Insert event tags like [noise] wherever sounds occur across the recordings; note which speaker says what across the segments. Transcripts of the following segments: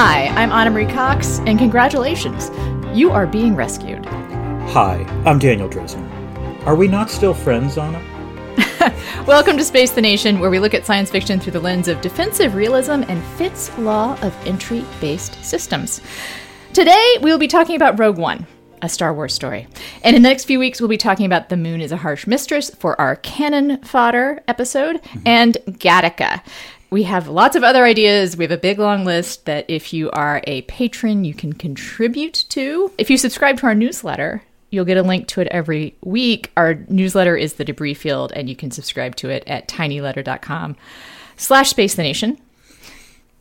Speaker 1: Hi, I'm Ana Marie Cox, and congratulations, you are being rescued.
Speaker 2: Hi, I'm Daniel Drezner. Are we not still friends, Ana? [laughs]
Speaker 1: Welcome to Space the Nation, where we look at science fiction through the lens of defensive realism and Fitts' law of entry based systems. Today, we will be talking about Rogue One, a Star Wars story. And in the next few weeks, we'll be talking about The Moon is a Harsh Mistress for our Canon Fodder episode, mm-hmm. and Gattaca. We have lots of other ideas. We have a big long list that if you are a patron, you can contribute to. If you subscribe to our newsletter, you'll get a link to it every week. Our newsletter is the debris field, and you can subscribe to it at tinyletter.com slash space the nation.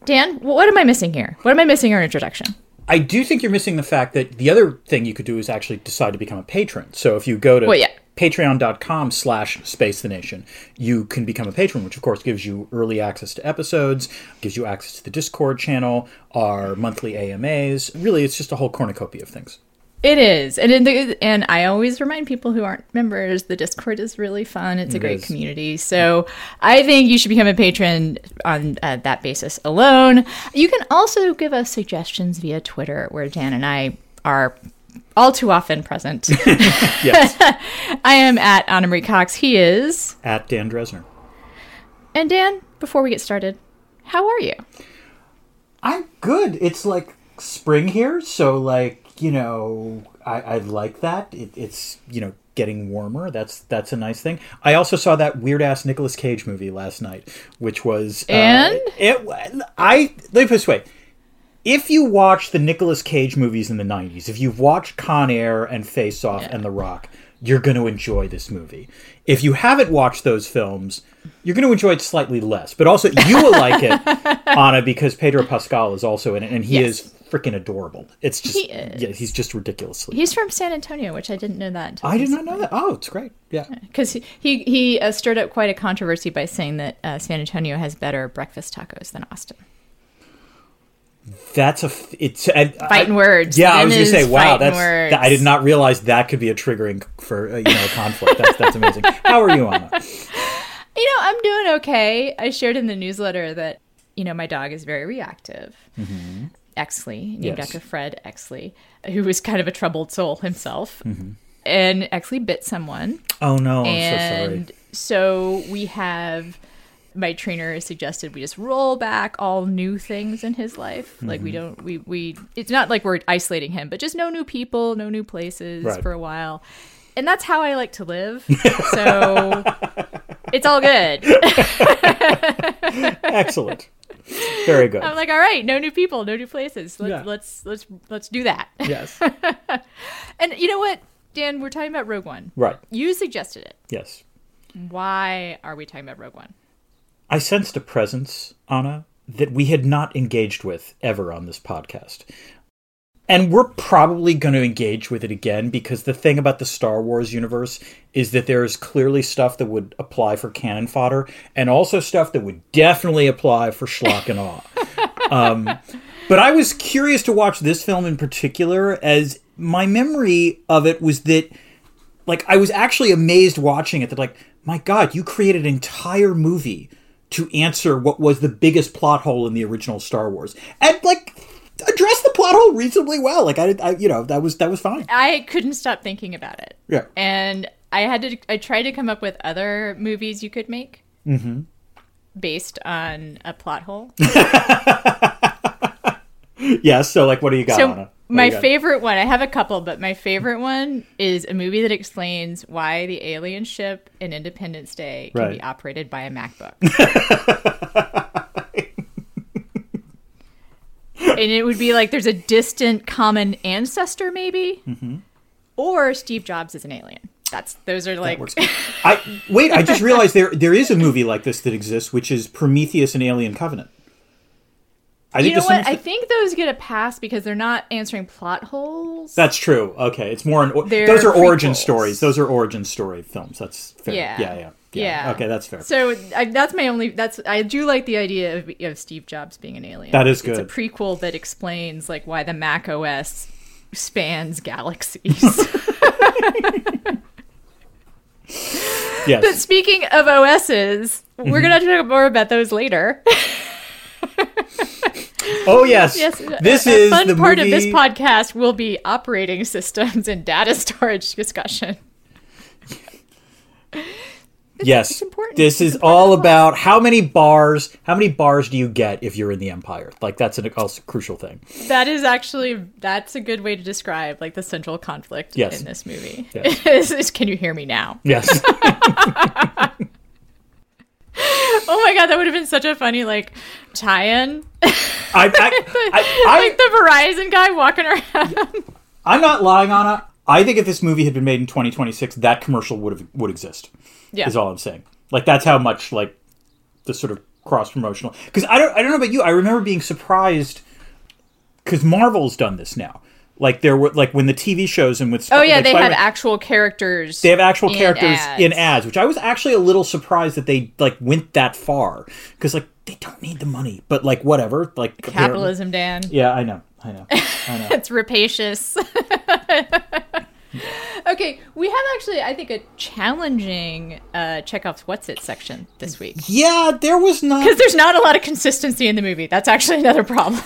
Speaker 1: Dan, what am I missing here? What am I missing in our introduction?
Speaker 2: I do think you're missing the fact that the other thing you could do is actually decide to become a patron. So if you go to
Speaker 1: Well, yeah.
Speaker 2: patreon.com slash space the nation, you can become a patron, which of course gives you early access to episodes, gives you access to the Discord channel, our monthly AMAs. Really, it's just a whole cornucopia of things.
Speaker 1: It is, and in the, and I always remind people who aren't members, the Discord is really fun. It's a
Speaker 2: It
Speaker 1: great
Speaker 2: is.
Speaker 1: community, so I think you should become a patron on uh, that basis alone. You can also give us suggestions via Twitter, where Dan and I are all too often present. [laughs]
Speaker 2: Yes, [laughs]
Speaker 1: I am at Ana Marie Cox. He is,
Speaker 2: at Dan Drezner.
Speaker 1: and Dan. Before we get started, how are you?
Speaker 2: I'm good. It's like spring here, so like you know, I, I like that. It, it's you know getting warmer. That's that's a nice thing. I also saw that weird ass Nicolas Cage movie last night, which was uh,
Speaker 1: And?
Speaker 2: it. I let me put it this way. If you watch the Nicolas Cage movies in the '90s, if you've watched Con Air and Face Off and The Rock, you're going to enjoy this movie. If you haven't watched those films, you're going to enjoy it slightly less. But also, you will like it, [laughs] Ana, because Pedro Pascal is also in it, and he
Speaker 1: Yes.
Speaker 2: is freaking adorable. It's just,
Speaker 1: He is.
Speaker 2: yeah, he's just ridiculously.
Speaker 1: He's from San Antonio, which I didn't know that. Until
Speaker 2: I did not know that. Oh, it's great. Yeah.
Speaker 1: because he he, he uh, stirred up quite a controversy by saying that uh, San Antonio has better breakfast tacos than Austin.
Speaker 2: That's a. f- It's I,
Speaker 1: Fighting
Speaker 2: I-
Speaker 1: words.
Speaker 2: Yeah, I was going to say, wow, that's.
Speaker 1: words.
Speaker 2: I did not realize that could be a triggering for uh, you know a conflict. That's that's amazing. How are you, Ana? [laughs]
Speaker 1: You know, I'm doing okay. I shared in the newsletter that you know my dog is very reactive. Exley, named
Speaker 2: Yes.
Speaker 1: after Fred Exley, who was kind of a troubled soul himself, and Exley bit someone.
Speaker 2: Oh no, I'm
Speaker 1: and so we have my trainer has suggested we just roll back all new things in his life like
Speaker 2: Mm-hmm.
Speaker 1: we don't we we it's not like we're isolating him but just no new people no new places
Speaker 2: Right.
Speaker 1: for a while and that's how i like to live [laughs] so it's all good. [laughs]
Speaker 2: Excellent. Very good.
Speaker 1: i'm like all right no new people no new places let's
Speaker 2: Yeah.
Speaker 1: let's let's let's do that
Speaker 2: yes. [laughs]
Speaker 1: and you know what dan we're talking about rogue one
Speaker 2: Right.
Speaker 1: you suggested it
Speaker 2: Yes.
Speaker 1: why are we talking about rogue one
Speaker 2: I sensed a presence, Ana, that we had not engaged with ever on this podcast. And we're probably going to engage with it again because the thing about the Star Wars universe is that there is clearly stuff that would apply for cannon fodder and also stuff that would definitely apply for schlock and awe. [laughs] um, but I was curious to watch this film in particular as my memory of it was that like I was actually amazed watching it that like my god you created an entire movie to answer what was the biggest plot hole in the original Star Wars and like address the plot hole reasonably well like I, I you know that was that was fine
Speaker 1: I couldn't stop thinking about it.
Speaker 2: yeah
Speaker 1: And I had to, I tried to come up with other movies you could make mm-hmm. based on a plot hole. [laughs]
Speaker 2: yeah so like what do you got
Speaker 1: so,
Speaker 2: Ana? What do
Speaker 1: my favorite one, I have a couple, but my favorite one is a movie that explains why the alien ship in Independence Day can be operated by a MacBook. [laughs] and it would be like there's a distant common ancestor, maybe,
Speaker 2: Mm-hmm.
Speaker 1: or Steve Jobs is an alien. That's those are like.
Speaker 2: I wait I just realized there there is a movie like this that exists which is Prometheus and Alien Covenant I
Speaker 1: you know what?
Speaker 2: some-
Speaker 1: I think those get a pass because they're not answering plot holes.
Speaker 2: That's true. Okay, it's more. An,
Speaker 1: They're
Speaker 2: those are origin stories. Those are origin story films. That's fair.
Speaker 1: Yeah.
Speaker 2: Yeah, yeah,
Speaker 1: Yeah.
Speaker 2: Okay, that's fair.
Speaker 1: So I, that's my only. That's I do like the idea of, of Steve Jobs being an alien.
Speaker 2: That is good.
Speaker 1: It's a prequel that explains like why the Mac OS spans galaxies. [laughs] [laughs]
Speaker 2: yes.
Speaker 1: but speaking of OSs, we're mm-hmm. gonna talk more about those later. [laughs]
Speaker 2: Oh yes,
Speaker 1: Yes, uh,
Speaker 2: This
Speaker 1: a, a
Speaker 2: is
Speaker 1: fun
Speaker 2: the
Speaker 1: part
Speaker 2: movie.
Speaker 1: of this podcast will be operating systems and data [laughs] storage discussion.
Speaker 2: yes,
Speaker 1: it's important.
Speaker 2: this
Speaker 1: It's
Speaker 2: is
Speaker 1: a part of
Speaker 2: all about how many bars. How many bars do you get if you're in the Empire? Like that's an, also a crucial thing.
Speaker 1: That is actually that's a good way to describe like the central conflict
Speaker 2: Yes.
Speaker 1: in this movie.
Speaker 2: Yes. [laughs]
Speaker 1: Is- is, can you hear me now?
Speaker 2: Yes. [laughs] [laughs]
Speaker 1: Oh my god, that would have been such a funny like tie-in.
Speaker 2: I, I, [laughs] I, I,
Speaker 1: like the Verizon guy walking around.
Speaker 2: I'm not lying on it. I think if this movie had been made in 2026, that commercial would have would exist.
Speaker 1: Yeah.
Speaker 2: Is all I'm saying. Like that's how much like the sort of cross promotional. Because I don't I don't know about you. I remember being surprised because Marvel's done this now. Like there were like when the TV shows and with Sp-
Speaker 1: Oh yeah,
Speaker 2: like
Speaker 1: they have
Speaker 2: Spider-Man-
Speaker 1: actual characters.
Speaker 2: they have actual
Speaker 1: in
Speaker 2: characters
Speaker 1: ads.
Speaker 2: in ads, which I was actually a little surprised that they like went that far because like they don't need the money, but like whatever, like
Speaker 1: Capitalism, Dan.
Speaker 2: Yeah, I know, I know, I [laughs] know.
Speaker 1: It's rapacious. [laughs] okay, we have actually, I think, a challenging uh, Chekhov's What's It section this week.
Speaker 2: yeah, there was not. [laughs]
Speaker 1: Because there's not a lot of consistency in the movie. That's actually another problem.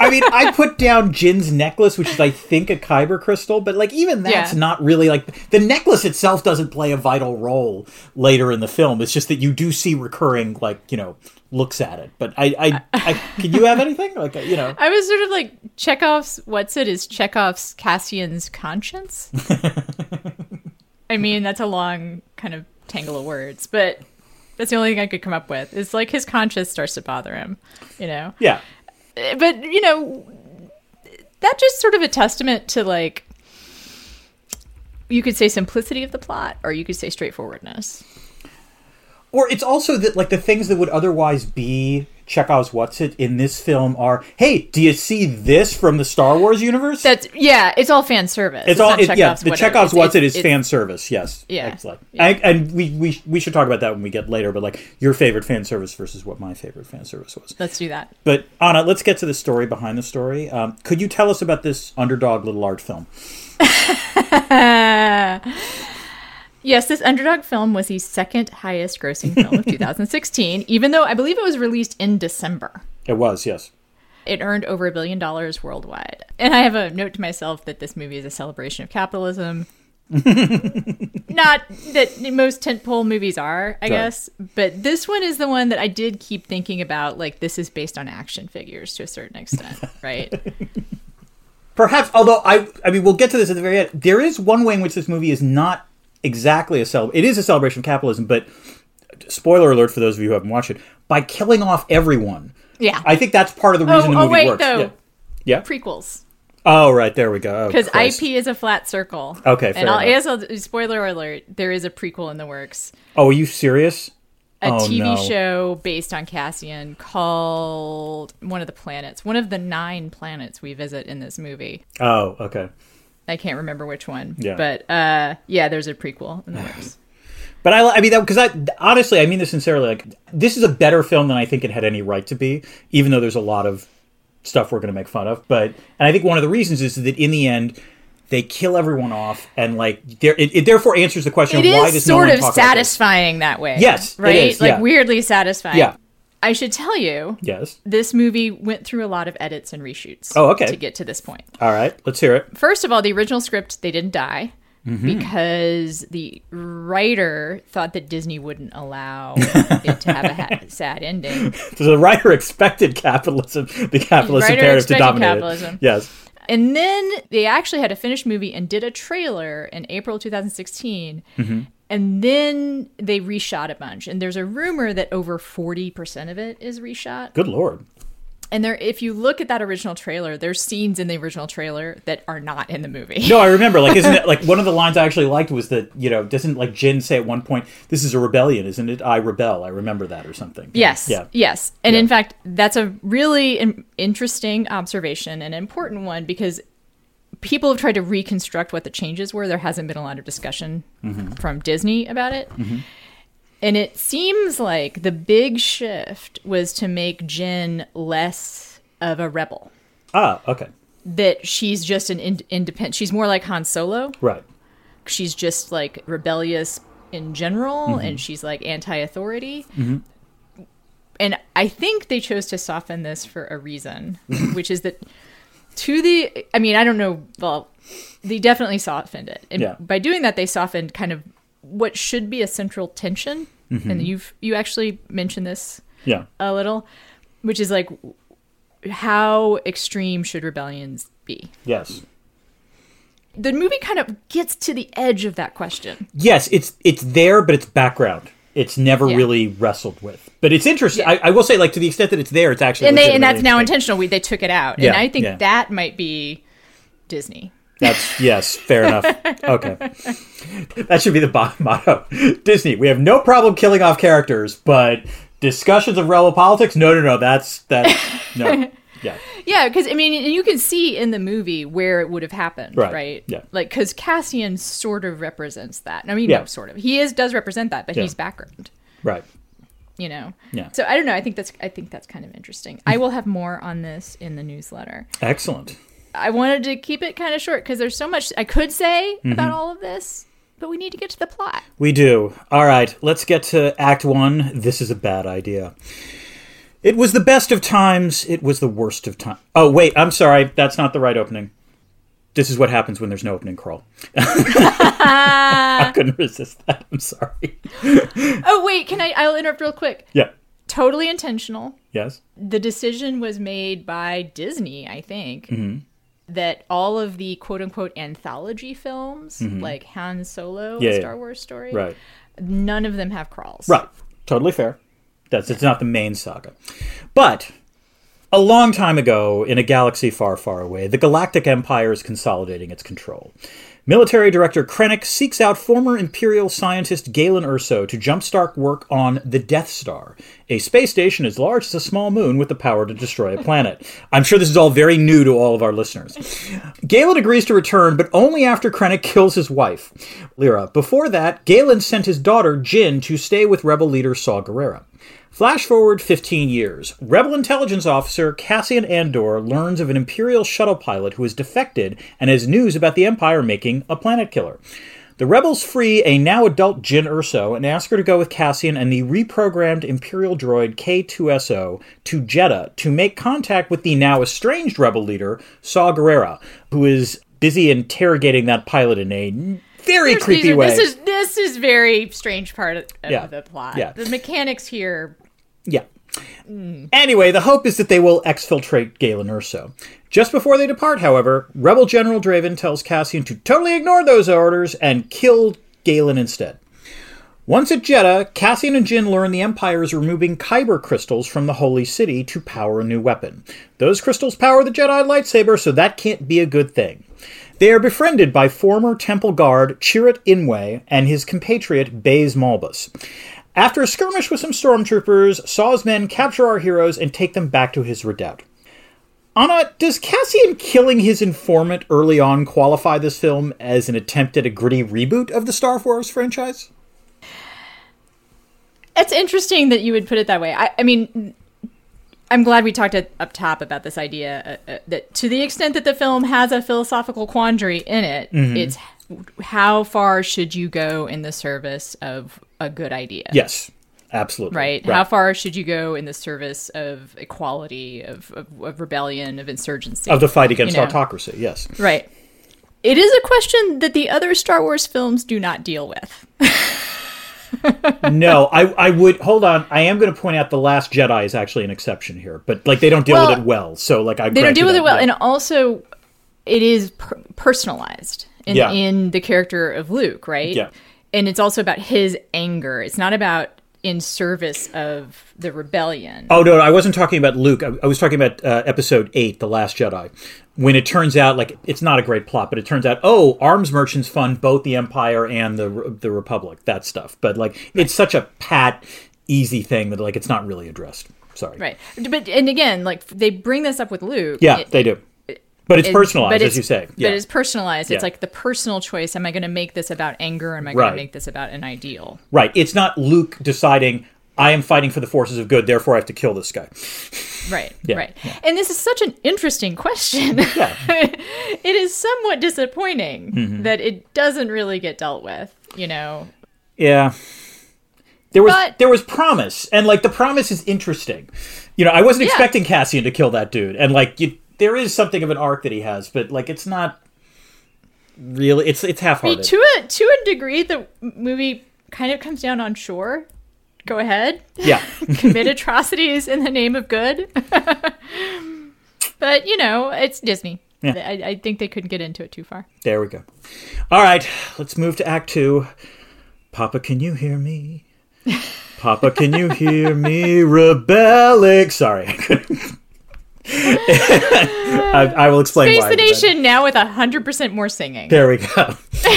Speaker 2: I mean, I put down Jyn's necklace, which is, I think, a kyber crystal, but like even that's
Speaker 1: Yeah.
Speaker 2: not really like the necklace itself doesn't play a vital role later in the film. It's just that you do see recurring, like you know, looks at it. But I, I, I can you have anything like you know?
Speaker 1: I was sort of like, Chekhov's What's It is Chekhov's Cassian's conscience. [laughs] I mean, that's a long kind of tangle of words, but that's the only thing I could come up with. It's like his conscience starts to bother him, you know?
Speaker 2: Yeah,
Speaker 1: but you know that's just sort of a testament to like you could say simplicity of the plot or you could say straightforwardness.
Speaker 2: Or it's also that like the things that would otherwise be Chekhov's what's it in this film are, hey, do you see this from the Star Wars universe?
Speaker 1: that's yeah it's all fan service
Speaker 2: It's all
Speaker 1: not
Speaker 2: it, yeah. The. Chekhov's
Speaker 1: It's-
Speaker 2: what's it is
Speaker 1: it's-
Speaker 2: fan service. Yes.
Speaker 1: Yeah.
Speaker 2: Excellent.
Speaker 1: Yeah.
Speaker 2: And, and we, we we should talk about that when we get later. But like your favorite fan service versus what my favorite fan service was.
Speaker 1: let's do that
Speaker 2: But Ana, let's get to the story behind the story. Um, could you tell us about this underdog little art film? [laughs]
Speaker 1: yes this underdog film was the second highest grossing film of [laughs] 2016 even though i believe it was released in december
Speaker 2: It was yes.
Speaker 1: It earned over a billion dollars worldwide. And I have a note to myself that this movie is a celebration of capitalism. [laughs] Not that most tentpole movies are, I
Speaker 2: Sure.
Speaker 1: guess, but this one is the one that I did keep thinking about. Like, this is based on action figures to a certain extent, right? [laughs]
Speaker 2: Perhaps, although I, I mean, we'll get to this at the very end. There is one way in which this movie is not exactly a cel. It is a celebration of capitalism, but spoiler alert for those of you who haven't watched it. By killing off everyone,
Speaker 1: Yeah.
Speaker 2: I think that's part of the reason
Speaker 1: oh,
Speaker 2: the
Speaker 1: oh,
Speaker 2: oh
Speaker 1: wait,
Speaker 2: works.
Speaker 1: though.
Speaker 2: Yeah. yeah.
Speaker 1: Prequels.
Speaker 2: Oh, right. There we go. Oh,
Speaker 1: Because
Speaker 2: Christ.
Speaker 1: IP is a flat circle.
Speaker 2: Okay, fair
Speaker 1: And I'll,
Speaker 2: enough.
Speaker 1: spoiler alert, there is a prequel in the works.
Speaker 2: Oh, are you serious?
Speaker 1: a
Speaker 2: Oh,
Speaker 1: TV
Speaker 2: no.
Speaker 1: show based on Cassian called one of the planets, one of the nine planets we visit in this movie.
Speaker 2: Oh, okay.
Speaker 1: I can't remember which one,
Speaker 2: Yeah.
Speaker 1: but uh, yeah, there's a prequel in the [sighs] works.
Speaker 2: But I, I mean, that because I honestly, I mean this sincerely. Like, this is a better film than I think it had any right to be, even though there's a lot of stuff we're going to make fun of. But and I think one of the reasons is that in the end, they kill everyone off, and like, there, it, it therefore answers the question
Speaker 1: It
Speaker 2: of why
Speaker 1: is
Speaker 2: does no
Speaker 1: sort
Speaker 2: one
Speaker 1: of
Speaker 2: talk
Speaker 1: satisfying that way.
Speaker 2: Yes,
Speaker 1: right?
Speaker 2: is,
Speaker 1: like
Speaker 2: yeah.
Speaker 1: weirdly satisfying.
Speaker 2: Yeah.
Speaker 1: I should tell you,
Speaker 2: Yes.
Speaker 1: this movie went through a lot of edits and reshoots.
Speaker 2: Oh, okay.
Speaker 1: To get to this point.
Speaker 2: All right. Let's hear it.
Speaker 1: First of all, the original script they didn't die
Speaker 2: Mm-hmm.
Speaker 1: because the writer thought that Disney wouldn't allow [laughs] it to have a ha- sad ending. [laughs]
Speaker 2: So the writer expected capitalism, the capitalist
Speaker 1: Writer
Speaker 2: imperative to dominate. it.
Speaker 1: capitalism.
Speaker 2: Yes.
Speaker 1: And then they actually had a finished movie and did a trailer in April 2016.
Speaker 2: Mm-hmm.
Speaker 1: And then they reshot a bunch. And there's a rumor that over 40% of it is reshot.
Speaker 2: Good lord.
Speaker 1: And there if you look at that original trailer, there's scenes in the original trailer that are not in the movie.
Speaker 2: No, I remember. Like, isn't [laughs] it like one of the lines I actually liked was that you know doesn't like Jyn say at one point, "This is a rebellion, isn't it? I rebel." I remember that or something.
Speaker 1: Yes.
Speaker 2: Yeah.
Speaker 1: Yes. And
Speaker 2: Yeah.
Speaker 1: in fact, that's a really interesting observation and an important one because people have tried to reconstruct what the changes were. There hasn't been a lot of discussion
Speaker 2: Mm-hmm.
Speaker 1: from Disney about it. And it seems like the big shift was to make Jyn less of a rebel.
Speaker 2: Ah, okay.
Speaker 1: That she's just an in- independent. She's more like Han Solo.
Speaker 2: Right.
Speaker 1: She's just like rebellious in general,
Speaker 2: Mm-hmm.
Speaker 1: and she's like anti-authority. and I think they chose to soften this for a reason, [laughs] which is that to the, I mean, I don't know, well, they definitely softened it. And
Speaker 2: Yeah.
Speaker 1: by doing that, they softened kind of what should be a central tension.
Speaker 2: Mm-hmm.
Speaker 1: And you've, you actually mentioned this
Speaker 2: Yeah.
Speaker 1: a little, which is like, how extreme should rebellions be?
Speaker 2: Yes.
Speaker 1: The movie kind of gets to the edge of that question.
Speaker 2: Yes, it's it's there, but it's background. It's never
Speaker 1: Yeah.
Speaker 2: really wrestled with. But it's interesting.
Speaker 1: Yeah.
Speaker 2: I, I will say, like to the extent that it's there, it's actually
Speaker 1: And they, and that's now intentional. We, they took it out.
Speaker 2: Yeah,
Speaker 1: and I think that might be Disney.
Speaker 2: That's yes, fair enough. Okay, that should be the motto. Disney, we have no problem killing off characters, but discussions of rebel politics, no, no, no. That's that. No, [laughs] yeah,
Speaker 1: Yeah, because I mean, you can see in the movie where it would have happened,
Speaker 2: Right,
Speaker 1: right?
Speaker 2: yeah.
Speaker 1: Like, because Cassian sort of represents that. I mean,
Speaker 2: Yeah.
Speaker 1: no, sort of. He is does represent that, but
Speaker 2: Yeah.
Speaker 1: he's background.
Speaker 2: right.
Speaker 1: You know.
Speaker 2: Yeah.
Speaker 1: So I don't know. I think that's I think that's kind of interesting. I will have more on this in the newsletter.
Speaker 2: Excellent.
Speaker 1: I wanted to keep it kind of short because there's so much I could say
Speaker 2: Mm-hmm.
Speaker 1: about all of this, but we need to get to the plot.
Speaker 2: We do. All right, let's get to Act One. This is a bad idea. It was the best of times. It was the worst of times. Oh wait, I'm sorry. That's not the right opening. This is what happens when there's no opening crawl. I couldn't resist that. I'm sorry. [laughs]
Speaker 1: Oh wait, can I? I'll interrupt real quick.
Speaker 2: Yeah.
Speaker 1: Totally intentional.
Speaker 2: Yes.
Speaker 1: the decision was made by Disney, I think,
Speaker 2: Mm-hmm.
Speaker 1: that all of the quote unquote anthology films, like Han Solo,
Speaker 2: Mm-hmm. Yeah,
Speaker 1: a
Speaker 2: yeah.
Speaker 1: Star Wars story,
Speaker 2: Right.
Speaker 1: none of them have crawls.
Speaker 2: Right. Totally fair. That's it's not the main saga. But a long time ago, in a galaxy far, far away, the Galactic Empire is consolidating its control. Military Director Krennic seeks out former Imperial scientist Galen Erso to jumpstart work on the Death Star, a space station as large as a small moon with the power to destroy a planet. I'm sure this is all very new to all of our listeners. Galen agrees to return, but only after Krennic kills his wife, Lyra. Before that, Galen sent his daughter, Jyn, to stay with rebel leader Saw Gerrera. Flash forward 15 years. Rebel intelligence officer Cassian Andor learns of an Imperial shuttle pilot who has defected and has news about the Empire making a planet killer. The rebels free a now adult Jyn Erso and ask her to go with Cassian and the reprogrammed Imperial droid K-2SO to Jedha to make contact with the now estranged rebel leader, Saw Gerrera, who is busy interrogating that pilot in a very
Speaker 1: These
Speaker 2: creepy
Speaker 1: are-
Speaker 2: way.
Speaker 1: This is this is very strange part of, of
Speaker 2: Yeah.
Speaker 1: the plot.
Speaker 2: Yeah.
Speaker 1: The mechanics here.
Speaker 2: Yeah. Anyway, the hope is that they will exfiltrate Galen Erso. Just before they depart, however, Rebel General Draven tells Cassian to totally ignore those orders and kill Galen instead. Once at Jedha, Cassian and Jyn learn the Empire is removing Kyber crystals from the Holy City to power a new weapon. Those crystals power the Jedi lightsaber, so that can't be a good thing. They are befriended by former Temple Guard Chirrut Îmwe and his compatriot Baze Malbus. After a skirmish with some stormtroopers, Saw's men capture our heroes and take them back to his redoubt. Ana, does Cassian killing his informant early on qualify this film as an attempt at a gritty reboot of the Star Wars franchise?
Speaker 1: It's interesting that you would put it that way. I, I mean, I'm glad we talked at, up top about this idea uh, uh, that to the extent that the film has a philosophical quandary in it,
Speaker 2: Mm-hmm.
Speaker 1: it's how far should you go in the service of a good idea?
Speaker 2: Yes, absolutely.
Speaker 1: Right? How far should you go in the service of equality, of, of, of rebellion, of insurgency?
Speaker 2: Of the fight against
Speaker 1: You know.
Speaker 2: autocracy, yes.
Speaker 1: right. It is a question that the other Star Wars films do not deal with. [laughs]
Speaker 2: no, I, I would hold on. I am going to point out the Last Jedi is actually an exception here, but like they don't deal
Speaker 1: Well,
Speaker 2: with it well. So like I
Speaker 1: they don't deal with it well and also it is per- personalized in,
Speaker 2: Yeah.
Speaker 1: in the character of luke right
Speaker 2: Yeah.
Speaker 1: And it's also about his anger it's not about in service of the rebellion
Speaker 2: Oh no, I wasn't talking about Luke. I, I was talking about uh, Episode Eight, The Last Jedi, when it turns out like it's not a great plot, but it turns out oh, arms merchants fund both the Empire and the the Republic. That stuff, but like it's such a pat, easy thing that like it's not really addressed. Sorry.
Speaker 1: right but and again like they bring this up with luke
Speaker 2: Yeah,
Speaker 1: it-
Speaker 2: they do. But it's personalized,
Speaker 1: but
Speaker 2: as
Speaker 1: it's-
Speaker 2: you say. Yeah.
Speaker 1: But it's personalized.
Speaker 2: Yeah.
Speaker 1: It's like the personal choice. Am I going to make this about anger? Or am I going
Speaker 2: Right.
Speaker 1: to make this about an ideal?
Speaker 2: right. It's not Luke deciding I am fighting for the forces of good, therefore I have to kill this guy.
Speaker 1: Right. [laughs]
Speaker 2: Yeah,
Speaker 1: Right. And this is such an interesting question. [laughs]
Speaker 2: Yeah. [laughs]
Speaker 1: it is somewhat disappointing
Speaker 2: Mm-hmm.
Speaker 1: that it doesn't really get dealt with. You know,
Speaker 2: Yeah. There was
Speaker 1: But-
Speaker 2: there was promise, and like the promise is interesting. You know, I wasn't
Speaker 1: Yeah.
Speaker 2: expecting Cassian to kill that dude, and like you, there is something of an arc that he has, but like it's not really. It's it's
Speaker 1: I mean,
Speaker 2: half-hearted.
Speaker 1: to a to a degree, the movie kind of comes down on shore. Go ahead,
Speaker 2: yeah, [laughs]
Speaker 1: commit atrocities in the name of good. [laughs] but you know, it's Disney.
Speaker 2: Yeah.
Speaker 1: I, I think they couldn't get into it too far.
Speaker 2: there we go. All right, let's move to Act Two. Papa, can you hear me? [laughs] Papa, can you hear me? Rebellic. Sorry, [laughs] I. I, will explain
Speaker 1: Face
Speaker 2: why.
Speaker 1: the. Nation now with hundred percent more singing.
Speaker 2: There we go.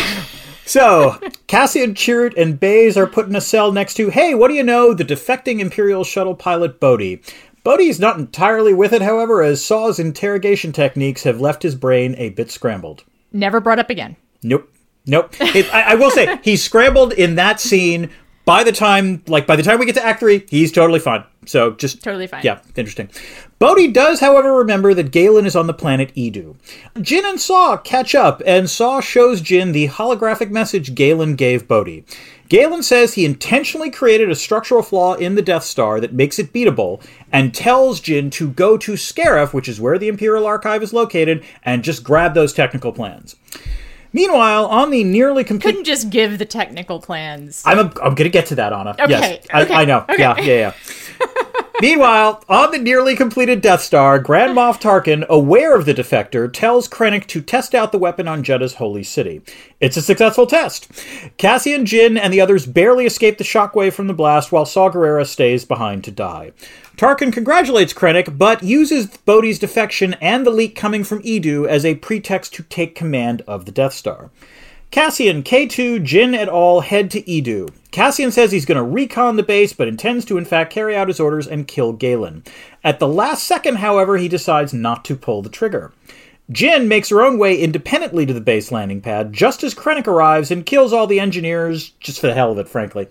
Speaker 2: [laughs] so, Cassian, Chirrut, and Baze are put in a cell next to, hey, what do you know, the defecting Imperial shuttle pilot Bodhi. Bodhi is not entirely with it, however, as Saw's interrogation techniques have left his brain a bit scrambled.
Speaker 1: Never brought up again.
Speaker 2: Nope. Nope. It, I, I will say, he's scrambled in that scene. By the time, like, by the time we get to Act 3, he's totally fine. So, just
Speaker 1: Totally fine.
Speaker 2: yeah, interesting. Bodhi does, however, remember that Galen is on the planet Eadu. Jyn and Saw catch up, and Saw shows Jyn the holographic message Galen gave Bodhi. Galen says he intentionally created a structural flaw in the Death Star that makes it beatable, and tells Jyn to go to Scarif, which is where the Imperial Archive is located, and just grab those technical plans. Meanwhile, on the nearly complete
Speaker 1: Couldn't just give the technical plans.
Speaker 2: I'm, a, I'm going to get to that, Ana.
Speaker 1: Okay,
Speaker 2: Yes, I, I know.
Speaker 1: okay.
Speaker 2: Yeah, yeah, yeah. [laughs] Meanwhile, on the nearly completed Death Star, Grand Moff Tarkin, aware of the defector, tells Krennic to test out the weapon on Jedha's holy city. It's a successful test. Cassian, Jyn, and the others barely escape the shockwave from the blast, while Saw Gerrera stays behind to die. Tarkin congratulates Krennic, but uses Bodhi's defection and the leak coming from Eadu as a pretext to take command of the Death Star. Cassian, K2, Jyn et al. head to Eadu. Cassian says he's going to recon the base, but intends to in fact carry out his orders and kill Galen. At the last second, however, he decides not to pull the trigger. Jyn makes her own way independently to the base landing pad just as Krennic arrives and kills all the engineers, just for the hell of it, frankly.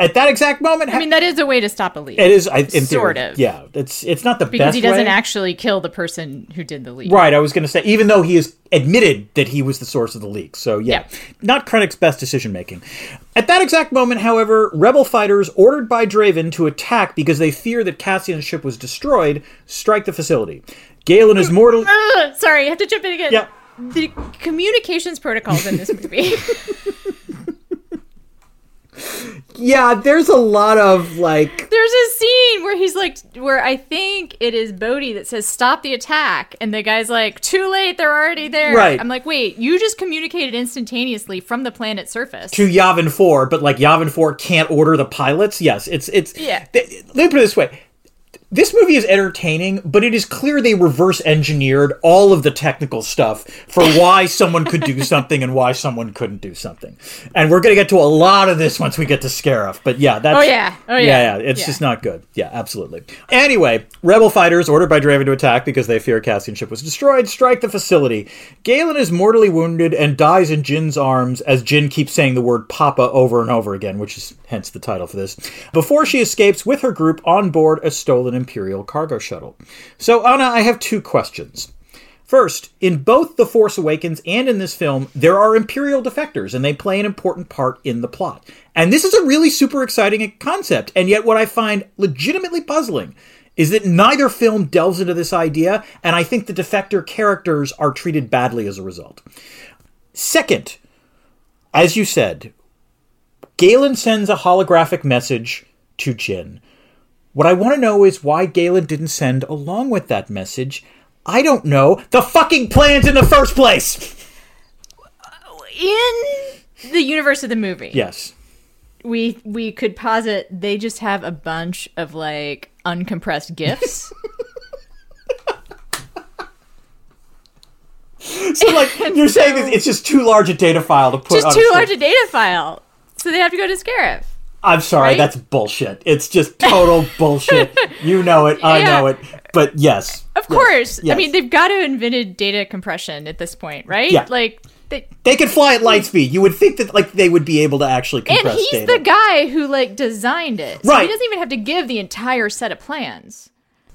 Speaker 2: At that exact moment,
Speaker 1: I mean, that is a way to stop a leak.
Speaker 2: it is I, in theory,
Speaker 1: Sort of.
Speaker 2: Yeah, it's it's not the best
Speaker 1: because
Speaker 2: best
Speaker 1: he doesn't
Speaker 2: way.
Speaker 1: actually kill the person who did the leak.
Speaker 2: Right, I was going to say, even though he has admitted that he was the source of the leak. So, yeah,
Speaker 1: Yeah.
Speaker 2: not Krennic's best decision making. At that exact moment, however, rebel fighters ordered by Draven to attack because they fear that Cassian's ship was destroyed strike the facility. Galen is mortally.
Speaker 1: Ugh, sorry, I have to jump in again.
Speaker 2: Yeah.
Speaker 1: The communications protocols in this movie. [laughs] [laughs]
Speaker 2: Yeah, there's a lot of like.
Speaker 1: There's a scene where he's like, where I think it is Bodhi that says, stop the attack. And the guy's like, too late, they're already there.
Speaker 2: Right.
Speaker 1: I'm like, wait, you just communicated instantaneously from the planet's surface.
Speaker 2: To Yavin 4, but like Yavin 4 can't order the pilots. Yes, it's it's.
Speaker 1: Yeah.
Speaker 2: th- let me put it this way: this movie is entertaining, but it is clear they reverse engineered all of the technical stuff for why someone could do something and why someone couldn't do something. And we're going to get to a lot of this once we get to Scarif. But yeah, that's
Speaker 1: Oh, yeah. Oh, yeah.
Speaker 2: yeah, yeah. It's
Speaker 1: Yeah.
Speaker 2: just not good. Yeah, absolutely. Anyway, rebel fighters ordered by Draven to attack because they fear Cassian ship was destroyed strike the facility. Galen is mortally wounded and dies in Jyn's arms as Jyn keeps saying the word Papa over and over again, which is hence the title for this. Before she escapes with her group on board a stolen Imperial cargo shuttle. So Ana, I have two questions. First, in both The Force Awakens and in this film, there are Imperial defectors, and they play an important part in the plot. And this is a really super exciting concept, and yet what I find legitimately puzzling is that neither film delves into this idea, and I think the defector characters are treated badly as a result. Second, as you said, Galen sends a holographic message to Jyn. What I want to know is why Galen didn't send along with that message. I don't know. The fucking plans in the first place!
Speaker 1: in the universe of the movie,
Speaker 2: Yes.
Speaker 1: we we could posit they just have a bunch of like uncompressed gifs. [laughs]
Speaker 2: So, like, [laughs] you're saying it's just too large a data file to put
Speaker 1: just too
Speaker 2: a
Speaker 1: large a data file. So they have to go to Scarif.
Speaker 2: I'm sorry,
Speaker 1: right?
Speaker 2: that's bullshit. It's just total [laughs] bullshit. You know it, I
Speaker 1: Yeah.
Speaker 2: know it. But yes.
Speaker 1: Of
Speaker 2: Yes.
Speaker 1: course. I mean, they've got to have invented data compression at this point, right?
Speaker 2: Yeah.
Speaker 1: Like, they,
Speaker 2: They could fly at light speed. You would think that like they would be able to actually compress and
Speaker 1: he's
Speaker 2: data.
Speaker 1: the guy who like designed it. So
Speaker 2: Right.
Speaker 1: He doesn't even have to give the entire set of plans.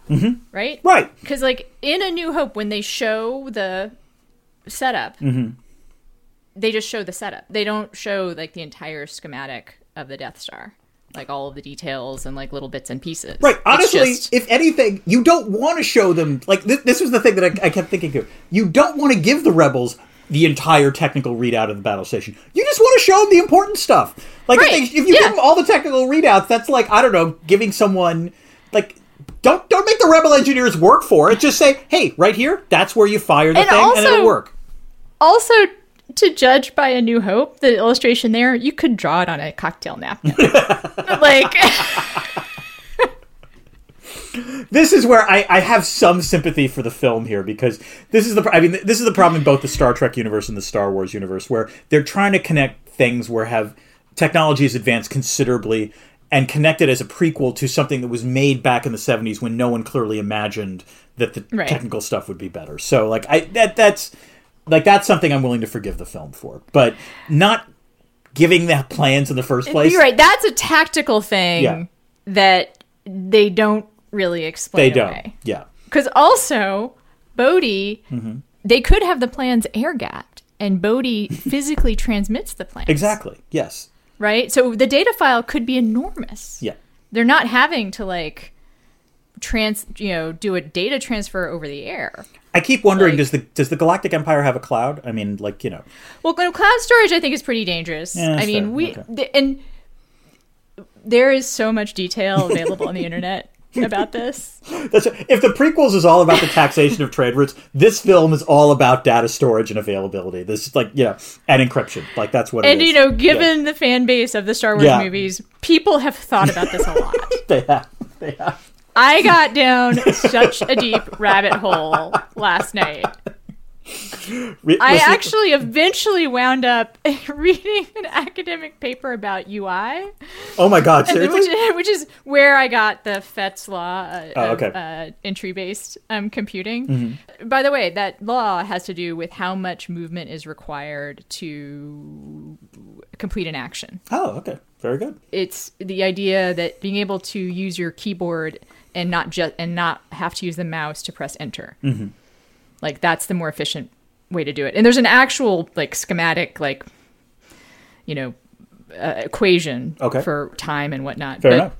Speaker 1: Mm-hmm. Right.
Speaker 2: right.
Speaker 1: Because like in A New Hope, when they show the setup,
Speaker 2: Mm-hmm.
Speaker 1: they just show the setup. They don't show like the entire schematic of the Death Star. like all of the details and like little bits and pieces.
Speaker 2: Right. Honestly,
Speaker 1: just-
Speaker 2: if anything, you don't want to show them. Like this, this was the thing that I, I kept thinking of. You don't want to give the rebels the entire technical readout of the battle station. You just want to show them the important stuff. Like
Speaker 1: Right,
Speaker 2: if, they, if you
Speaker 1: yeah.
Speaker 2: give them all the technical readouts, that's like I don't know, giving someone like. Don't don't make the rebel engineers work for it. Just say, "Hey, right here, that's where you fire the
Speaker 1: And
Speaker 2: thing, and it'll work."
Speaker 1: also to judge by a new hope the illustration there you could draw it on a cocktail napkin [laughs] like [laughs]
Speaker 2: this is where I, I have some sympathy for the film here because this is the I mean this is the problem in both the Star Trek universe and the Star Wars universe where they're trying to connect things where have technology has advanced considerably and connect it as a prequel to something that was made back in the 70s when no one clearly imagined that the
Speaker 1: Right.
Speaker 2: technical stuff would be better. So like I that that's like that's something I'm willing to forgive the film for. But not giving the plans in the first place.
Speaker 1: you're right that's a tactical thing
Speaker 2: Yeah.
Speaker 1: that they don't really explain
Speaker 2: They don't. Yeah.
Speaker 1: Because also, Bodhi,
Speaker 2: Mm-hmm.
Speaker 1: they could have the plans air gapped, and Bodhi [laughs] physically transmits the plans.
Speaker 2: Exactly. Yes.
Speaker 1: Right? So the data file could be enormous.
Speaker 2: Yeah.
Speaker 1: They're not having to, like, trans you know do a data transfer over the air
Speaker 2: I keep wondering
Speaker 1: Like-
Speaker 2: does the does the Galactic Empire have a cloud? I mean, like, you know.
Speaker 1: well cloud storage i think is pretty dangerous
Speaker 2: Yeah,
Speaker 1: i mean
Speaker 2: fair.
Speaker 1: we
Speaker 2: Okay.
Speaker 1: th- and there is so much detail [laughs] available on the internet about this [laughs]
Speaker 2: That's if the prequels is all about the taxation of trade routes, this film is all about data storage and availability. This is like, you know, and encryption. Like that's what
Speaker 1: and
Speaker 2: it is.
Speaker 1: you know given the fan base of the star wars
Speaker 2: Yeah.
Speaker 1: movies people have thought about this a lot [laughs]
Speaker 2: they have they have
Speaker 1: I got down such a deep rabbit hole last night.
Speaker 2: Re-
Speaker 1: I actually eventually wound up [laughs] reading an academic paper about UI,
Speaker 2: Oh my god, seriously?
Speaker 1: which, is, which is where I got the Fitts' law uh,
Speaker 2: Oh, okay. Mm-hmm.
Speaker 1: uh, entry-based um, computing. By the way, that law has to do with how much movement is required to complete an action.
Speaker 2: oh, okay. Very good.
Speaker 1: it's the idea that being able to use your keyboard and not just and not have to use the mouse to press enter
Speaker 2: Mm-hmm.
Speaker 1: like that's the more efficient way to do it and there's an actual like schematic like you know uh, equation
Speaker 2: Okay.
Speaker 1: for time and whatnot
Speaker 2: Fair
Speaker 1: but,
Speaker 2: enough.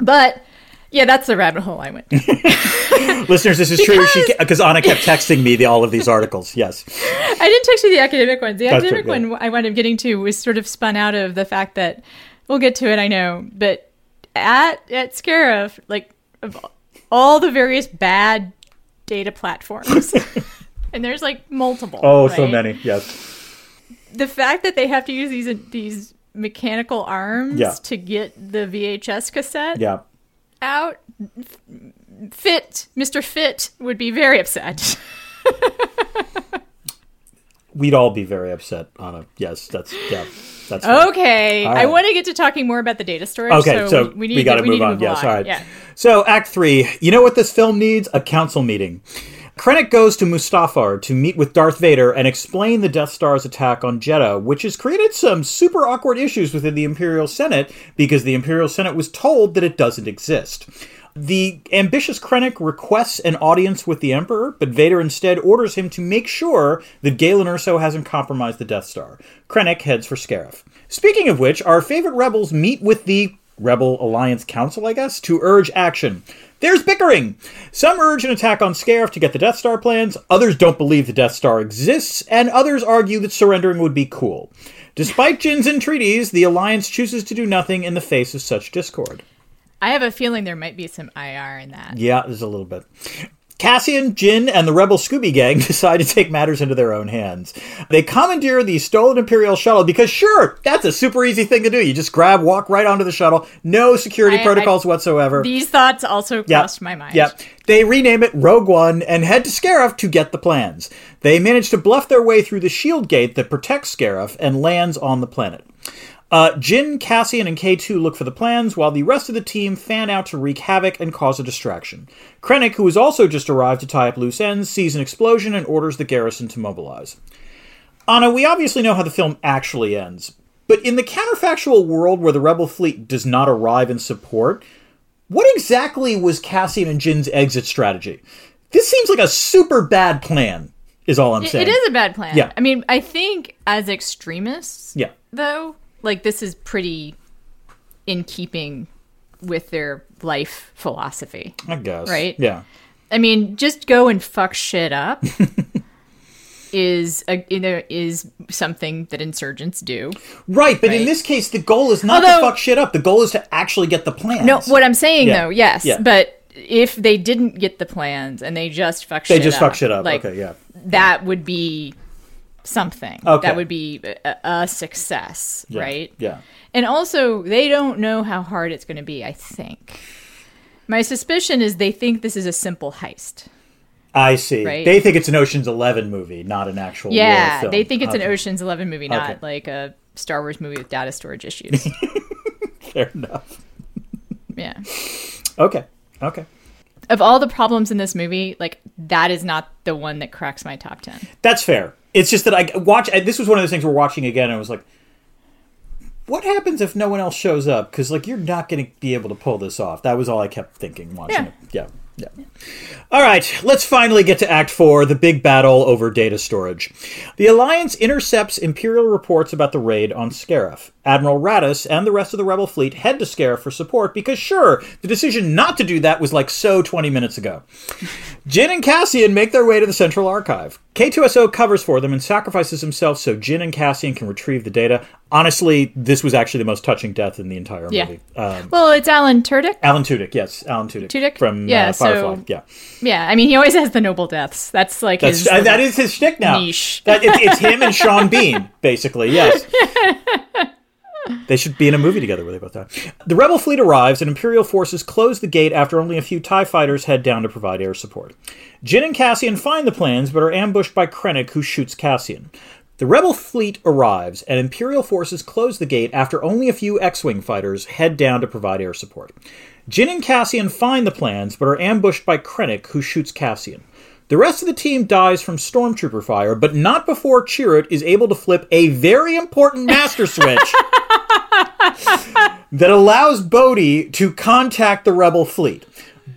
Speaker 1: but yeah that's the rabbit hole i went. [laughs]
Speaker 2: Listeners, this is true. Because Anna kept texting me the, all of these articles. Yes.
Speaker 1: i didn't text you the academic ones the
Speaker 2: That's
Speaker 1: academic
Speaker 2: right, yeah.
Speaker 1: one i wound up getting to was sort of spun out of the fact that we'll get to it i know but at at scarif like of all the various bad data platforms [laughs] and there's like multiple
Speaker 2: Oh, so many. Yes.
Speaker 1: the fact that they have to use these these mechanical arms
Speaker 2: Yeah.
Speaker 1: to get the vhs cassette
Speaker 2: Yeah.
Speaker 1: out fit mr fit would be very upset [laughs]
Speaker 2: We'd all be very upset, on Ana. Yes, that's yeah. That's fine.
Speaker 1: Okay,
Speaker 2: All
Speaker 1: I want to get to talking more about the data storage.
Speaker 2: Okay, so,
Speaker 1: we,
Speaker 2: we,
Speaker 1: need
Speaker 2: got to move on. yes, all right.
Speaker 1: Yeah.
Speaker 2: So, Act Three. You know what this film needs? A council meeting. Krennic goes to Mustafar to meet with Darth Vader and explain the Death Star's attack on Jedha, which has created some super awkward issues within the Imperial Senate because the Imperial Senate was told that it doesn't exist. The ambitious Krennic requests an audience with the Emperor, but Vader instead orders him to make sure that Galen Erso hasn't compromised the Death Star. Krennic heads for Scarif. Speaking of which, our favorite rebels meet with the Rebel Alliance Council, I guess, to urge action. There's bickering. Some urge an attack on Scarif to get the Death Star plans, others don't believe the Death Star exists, and others argue that surrendering would be cool. Despite Jyn's entreaties, the Alliance chooses to do nothing in the face of such discord.
Speaker 1: I have a feeling there might be some IR in that.
Speaker 2: Yeah, there's a little bit. Cassian, Jyn, and the rebel Scooby Gang [laughs] decide to take matters into their own hands. They commandeer the stolen Imperial shuttle because, sure, that's a super easy thing to do. You just grab, walk right onto the shuttle, no security
Speaker 1: I-
Speaker 2: protocols whatsoever.
Speaker 1: These thoughts also
Speaker 2: Yep.
Speaker 1: crossed my mind.
Speaker 2: Yep. They rename it Rogue One and head to Scarif to get the plans. They manage to bluff their way through the shield gate that protects Scarif and lands on the planet. Uh, Jyn, Cassian, and K2 look for the plans, while the rest of the team fan out to wreak havoc and cause a distraction. Krennic, who has also just arrived to tie up loose ends, sees an explosion and orders the garrison to mobilize. Ana, we obviously know how the film actually ends, but in the counterfactual world where the rebel fleet does not arrive in support, what exactly was Cassian and Jyn's exit strategy? This seems like a super bad plan, is all I'm saying.
Speaker 1: it is a bad plan.
Speaker 2: Yeah.
Speaker 1: I mean, I think as extremists,
Speaker 2: Yeah.
Speaker 1: though, like this is pretty in keeping with their life philosophy.
Speaker 2: I guess.
Speaker 1: Right?
Speaker 2: Yeah.
Speaker 1: I mean, just go and fuck shit up [laughs] is a, you know is something that insurgents do.
Speaker 2: Right, but in this case, the goal is not to fuck shit up. The goal is to actually get the plans.
Speaker 1: No, what I'm saying
Speaker 2: Yeah.
Speaker 1: though, yes,
Speaker 2: Yeah.
Speaker 1: but if they didn't get the plans and they just fuck
Speaker 2: they
Speaker 1: shit
Speaker 2: just
Speaker 1: up,
Speaker 2: fuck shit up.
Speaker 1: like
Speaker 2: okay, yeah.
Speaker 1: that would be something.
Speaker 2: Okay.
Speaker 1: That would be a, a success,
Speaker 2: yeah.
Speaker 1: right?
Speaker 2: Yeah.
Speaker 1: And also, they don't know how hard it's going to be, I think. My suspicion is they think this is a simple heist.
Speaker 2: I see.
Speaker 1: Right.
Speaker 2: They think it's an Ocean's Eleven movie, not an actual.
Speaker 1: Yeah, they think it's
Speaker 2: Okay.
Speaker 1: an Ocean's 11 movie, not
Speaker 2: Okay.
Speaker 1: like a Star Wars movie with data storage issues. [laughs]
Speaker 2: Fair enough.
Speaker 1: yeah.
Speaker 2: Okay. Okay.
Speaker 1: Of all the problems in this movie, like that is not the one that cracks my top 10.
Speaker 2: That's fair. It's just that I watch. This was one of those things we're watching again. And I was like, "What happens if no one else shows up?" Because like you're not going to be able to pull this off. That was all I kept thinking watching
Speaker 1: Yeah.
Speaker 2: it. Yeah. Yeah. All right, let's finally get to Act 4, the big battle over data storage. The Alliance intercepts Imperial reports about the raid on Scarif. Admiral Raddus and the rest of the Rebel fleet head to Scarif for support because, sure, the decision not to do that was like so 20 minutes ago. Jyn and Cassian make their way to the Central Archive. K-2SO covers for them and sacrifices himself so Jyn and Cassian can retrieve the data. Honestly, this was actually the most touching death in the entire
Speaker 1: Yeah.
Speaker 2: movie. Um,
Speaker 1: Well, it's Alan Tudyk.
Speaker 2: Alan Tudyk, yes, Alan Tudyk,
Speaker 1: Tudyk?
Speaker 2: from
Speaker 1: Yeah,
Speaker 2: uh, Firefly.
Speaker 1: so-
Speaker 2: yeah,
Speaker 1: Yeah, I mean, he always has the noble deaths. That's like
Speaker 2: that's
Speaker 1: his.
Speaker 2: uh, that is his shtick now.
Speaker 1: niche.
Speaker 2: That it, it's him and Sean Bean, basically. Yes. [laughs] They should be in a movie together where they both die. The rebel fleet arrives, and Imperial forces close the gate after only a few TIE fighters head down to provide air support. Jyn and Cassian find the plans, but are ambushed by Krennic, who shoots Cassian. The rebel fleet arrives, and Imperial forces close the gate after only a few X Wing fighters head down to provide air support. Jyn and Cassian find the plans, but are ambushed by Krennic, who shoots Cassian. The rest of the team dies from stormtrooper fire, but not before Chirrut is able to flip a very important master switch [laughs] that allows Bodhi to contact the rebel fleet.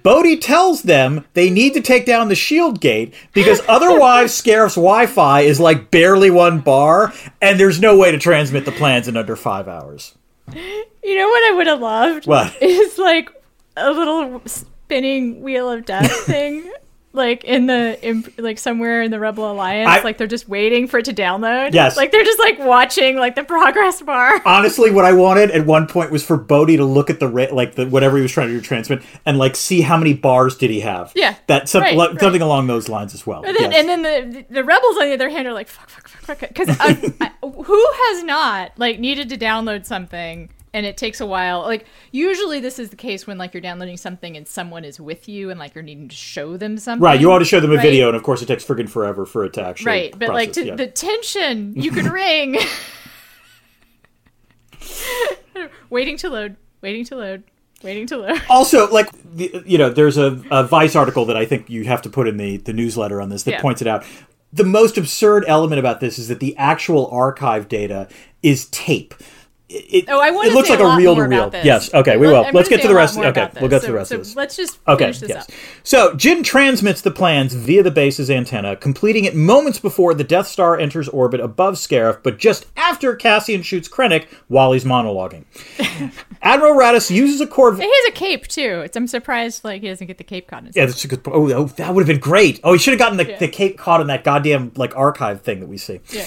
Speaker 2: Bodhi tells them they need to take down the shield gate because [laughs] otherwise Scarif's Wi-Fi is like barely one bar, and there's no way to transmit the plans in under five hours.
Speaker 1: You know what I would have loved?
Speaker 2: What?
Speaker 1: Is like a little spinning wheel of death thing. [laughs] Like in the in, like somewhere in the Rebel Alliance,
Speaker 2: I-
Speaker 1: like they're just waiting for it to download.
Speaker 2: Yes.
Speaker 1: like they're just like watching like the progress bar. [laughs]
Speaker 2: Honestly, what I wanted at one point was for Bodhi to look at the ra- like the whatever he was trying to do transmit and like see how many bars did he have.
Speaker 1: Yeah,
Speaker 2: that some,
Speaker 1: right,
Speaker 2: lo-
Speaker 1: right.
Speaker 2: something along those lines as well.
Speaker 1: And then,
Speaker 2: Yes.
Speaker 1: and then the the rebels on the other hand are like fuck fuck fuck fuck because um, [laughs] who has not like needed to download something and it takes a while like usually this is the case when like you're downloading something and someone is with you and like you're needing to show them something
Speaker 2: right, you ought to show them a
Speaker 1: Right.
Speaker 2: video, and of course, it takes friggin' forever for it to actually.
Speaker 1: right but like to,
Speaker 2: yeah.
Speaker 1: the tension you can [laughs] ring [laughs] waiting to load waiting to load waiting to load [laughs]
Speaker 2: also like the, you know there's a, a vice article that i think you have to put in the, the newsletter on this that
Speaker 1: Yeah.
Speaker 2: points it out the most absurd element about this is that the actual archive data is tape it,
Speaker 1: Oh, I want
Speaker 2: it looks like
Speaker 1: a
Speaker 2: a
Speaker 1: lot
Speaker 2: reel
Speaker 1: more
Speaker 2: to reel
Speaker 1: this.
Speaker 2: yes okay we will
Speaker 1: I'm
Speaker 2: let's get to the rest
Speaker 1: more
Speaker 2: okay we'll get to the rest
Speaker 1: so
Speaker 2: of this
Speaker 1: let's just
Speaker 2: Okay,
Speaker 1: this
Speaker 2: yes.
Speaker 1: up.
Speaker 2: So Jyn transmits the plans via the base's antenna, completing it moments before the Death Star enters orbit above Scarif, but just after Cassian shoots Krennic while he's monologuing. [laughs] Admiral Raddus uses a Corvette.
Speaker 1: he has a cape too it's, i'm surprised like he doesn't get the cape caught in his
Speaker 2: Yeah, that's a good. Oh, oh that would have been great. Oh, he should have gotten the,
Speaker 1: Yeah.
Speaker 2: the cape caught in that goddamn like archive thing that we see.
Speaker 1: Yeah.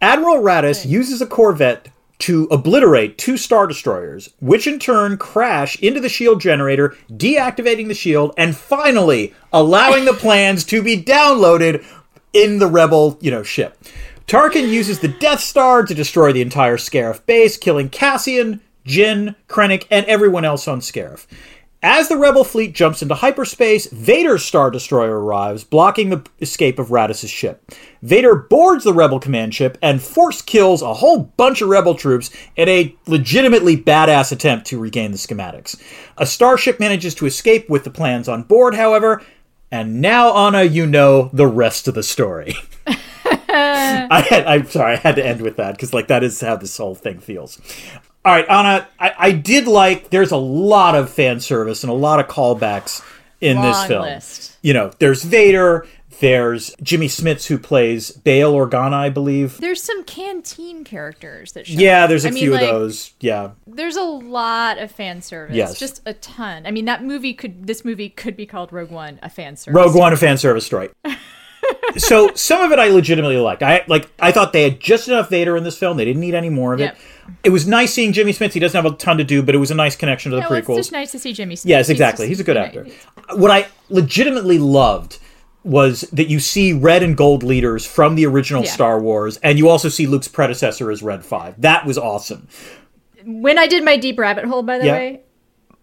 Speaker 2: Admiral Raddus uses a Corvette to obliterate two star destroyers, which in turn crash into the shield generator, deactivating the shield, and finally allowing the plans to be downloaded in the rebel, you know, ship. Tarkin uses the Death Star to destroy the entire Scarif base, killing Cassian, Jyn, Krennic, and everyone else on Scarif. As the Rebel fleet jumps into hyperspace, Vader's Star Destroyer arrives, blocking the escape of Raddus' ship. Vader boards the Rebel command ship and force kills a whole bunch of Rebel troops in a legitimately badass attempt to regain the schematics. A starship manages to escape with the plans on board, however, and now, Ana, you know the rest of the story. [laughs] [laughs] I I'm sorry, I had to end with that because, like, that is how this whole thing feels. All right, Ana, I, I did like. There's a lot of fan service and a lot of callbacks in this film.
Speaker 1: list.
Speaker 2: You know, there's Vader, There's Jimmy Smits who plays Bail Organa, I believe.
Speaker 1: There's some canteen characters that show.
Speaker 2: Yeah, there's a
Speaker 1: I mean,
Speaker 2: few
Speaker 1: like,
Speaker 2: of those. Yeah.
Speaker 1: There's a lot of fan service.
Speaker 2: Yes.
Speaker 1: Just a ton. I mean, that movie could this movie could be called Rogue One, a fan service.
Speaker 2: Rogue One, a fan service story. [laughs] so some of it I legitimately liked. I like. I thought they had just enough Vader in this film. They didn't need any more of.
Speaker 1: Yep.
Speaker 2: It was nice seeing Jimmy Smith. He doesn't have a ton to do, but it was a nice connection to the prequel.
Speaker 1: Yeah, well, it's just nice to see Jimmy Smith.
Speaker 2: Yes, exactly. He's a good
Speaker 1: you know,
Speaker 2: actor. Uh, what I legitimately loved was that you see red and gold leaders from the original
Speaker 1: Yeah.
Speaker 2: Star Wars, and you also see Luke's predecessor as Red Five. That was awesome.
Speaker 1: When I did my deep rabbit hole, by the
Speaker 2: Yeah.
Speaker 1: way,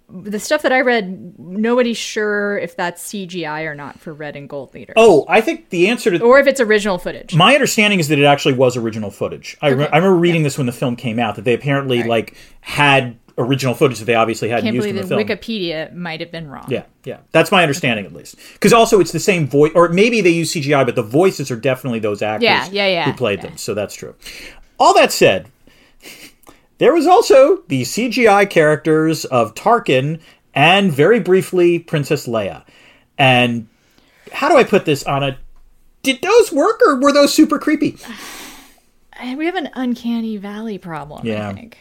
Speaker 1: the stuff that I read, nobody's sure if that's CGI or not for red and gold leaders.
Speaker 2: Oh, I think the answer to
Speaker 1: Or if it's original footage.
Speaker 2: my understanding is that it actually was original footage. I, re- I remember reading this when the film came out that they apparently
Speaker 1: Right.
Speaker 2: like had original footage that they obviously hadn't
Speaker 1: Can't
Speaker 2: used in
Speaker 1: believe
Speaker 2: the
Speaker 1: that
Speaker 2: film.
Speaker 1: Wikipedia might have been wrong.
Speaker 2: Yeah, yeah. That's my understanding at least. Because also it's the same voice, or maybe they use CGI, but the voices are definitely those actors
Speaker 1: Yeah, yeah, yeah,
Speaker 2: who played
Speaker 1: yeah.
Speaker 2: them. So that's true. All that said, there was also the CGI characters of Tarkin and very briefly Princess Leia. And how do I put this, Ana? Did those work or were those super creepy? [sighs]
Speaker 1: We have an uncanny valley problem,
Speaker 2: Yeah.
Speaker 1: I think.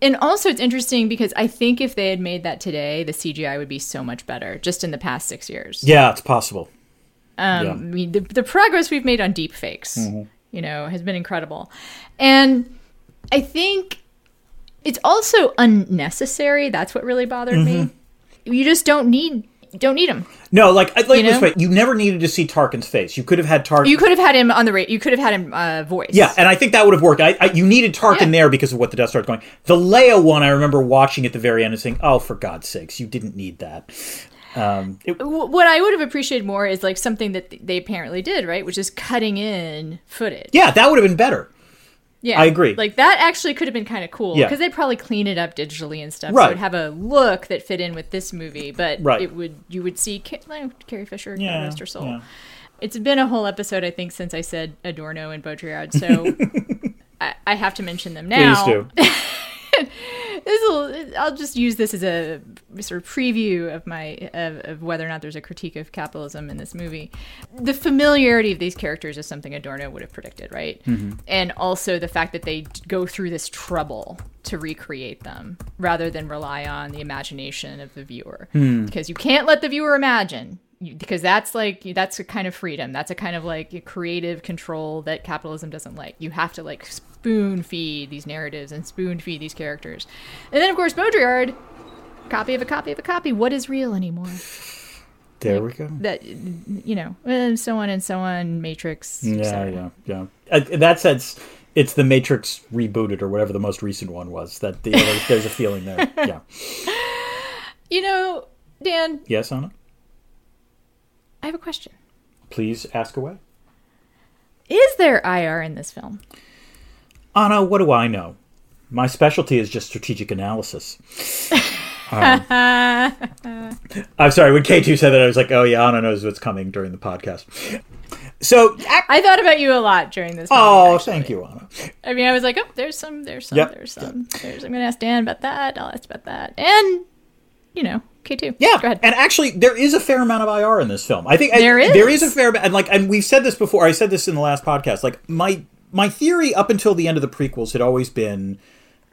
Speaker 1: And also, it's interesting because I think if they had made that today, the CGI would be so much better just in the past six years.
Speaker 2: Yeah, it's possible.
Speaker 1: Um,
Speaker 2: Yeah.
Speaker 1: I mean, the, the progress we've made on deep fakes,
Speaker 2: Mm-hmm.
Speaker 1: you know, has been incredible. And I think it's also unnecessary. That's what really bothered me.
Speaker 2: Mm-hmm.
Speaker 1: You just don't need don't need him.
Speaker 2: No, like, like
Speaker 1: You
Speaker 2: this way, you never needed to see Tarkin's face. You could have had Tarkin.
Speaker 1: You could have had him on the rate. You could have had him uh, voice.
Speaker 2: Yeah, and I think that would have worked. I, I, you needed Tarkin
Speaker 1: Yeah.
Speaker 2: there because of what the Death Star's going. The Leia one, I remember watching at the very end and saying, "Oh, for God's sakes, you didn't need that." Um, it,
Speaker 1: what I would have appreciated more is like something that they apparently did, right? Which is cutting in footage.
Speaker 2: yeah, that would have been better.
Speaker 1: Yeah,
Speaker 2: I agree.
Speaker 1: Like that actually could have been kind of cool
Speaker 2: Yeah.
Speaker 1: because they'd probably clean it up digitally and stuff. So
Speaker 2: Right.
Speaker 1: it would have a look that fit in with this movie, but
Speaker 2: Right.
Speaker 1: it would you would see Ca- like, Carrie Fisher,
Speaker 2: Yeah,
Speaker 1: God rest her soul.
Speaker 2: yeah.
Speaker 1: It's been a whole episode, I think, since I said Adorno and Baudrillard, so [laughs] I, I have to mention them now.
Speaker 2: Please do. [laughs]
Speaker 1: This will, I'll just use this as a sort of preview of my of, of whether or not there's a critique of capitalism in this movie. The familiarity of these characters is something Adorno would have predicted, right? Mm-hmm. And also the fact that they go through this trouble to recreate them rather than rely on the imagination of the viewer, hmm. because you can't let the viewer imagine. Because that's like that's a kind of freedom. That's a kind of like creative control that capitalism doesn't like. You have to like spoon feed these narratives and spoon feed these characters. And then, of course, Baudrillard, copy of a copy of a copy. What is real anymore?
Speaker 2: There we go.
Speaker 1: That you know, and so on and so on. Matrix.
Speaker 2: Yeah, yeah, yeah. Uh, in that sense, it's the Matrix rebooted or whatever the most recent one was. That the, there's, there's a feeling there. [laughs] Yeah.
Speaker 1: You know, Dan,
Speaker 2: Yes, Ana.
Speaker 1: I have a question.
Speaker 2: Please ask away.
Speaker 1: Is there IR in this film?
Speaker 2: Ana, what do I know? My specialty is just strategic analysis. [laughs] Um, I'm sorry, when K2 said that, I was like, oh, yeah, Ana knows what's coming during the podcast. So,
Speaker 1: I thought about you a lot during this.
Speaker 2: oh,
Speaker 1: actually.
Speaker 2: thank you, Ana.
Speaker 1: I mean, I was like, oh, there's some, there's some,
Speaker 2: Yep,
Speaker 1: there's some. There's, I'm going to ask Dan about that. I'll ask about that. And, you know, K2.
Speaker 2: Yeah,
Speaker 1: Go ahead.
Speaker 2: and actually, there is a fair amount of IR in this film. I think
Speaker 1: There
Speaker 2: I,
Speaker 1: is.
Speaker 2: there is a fair amount, and like, and we've said this before. I said this in the last podcast. Like, my my theory up until the end of the prequels had always been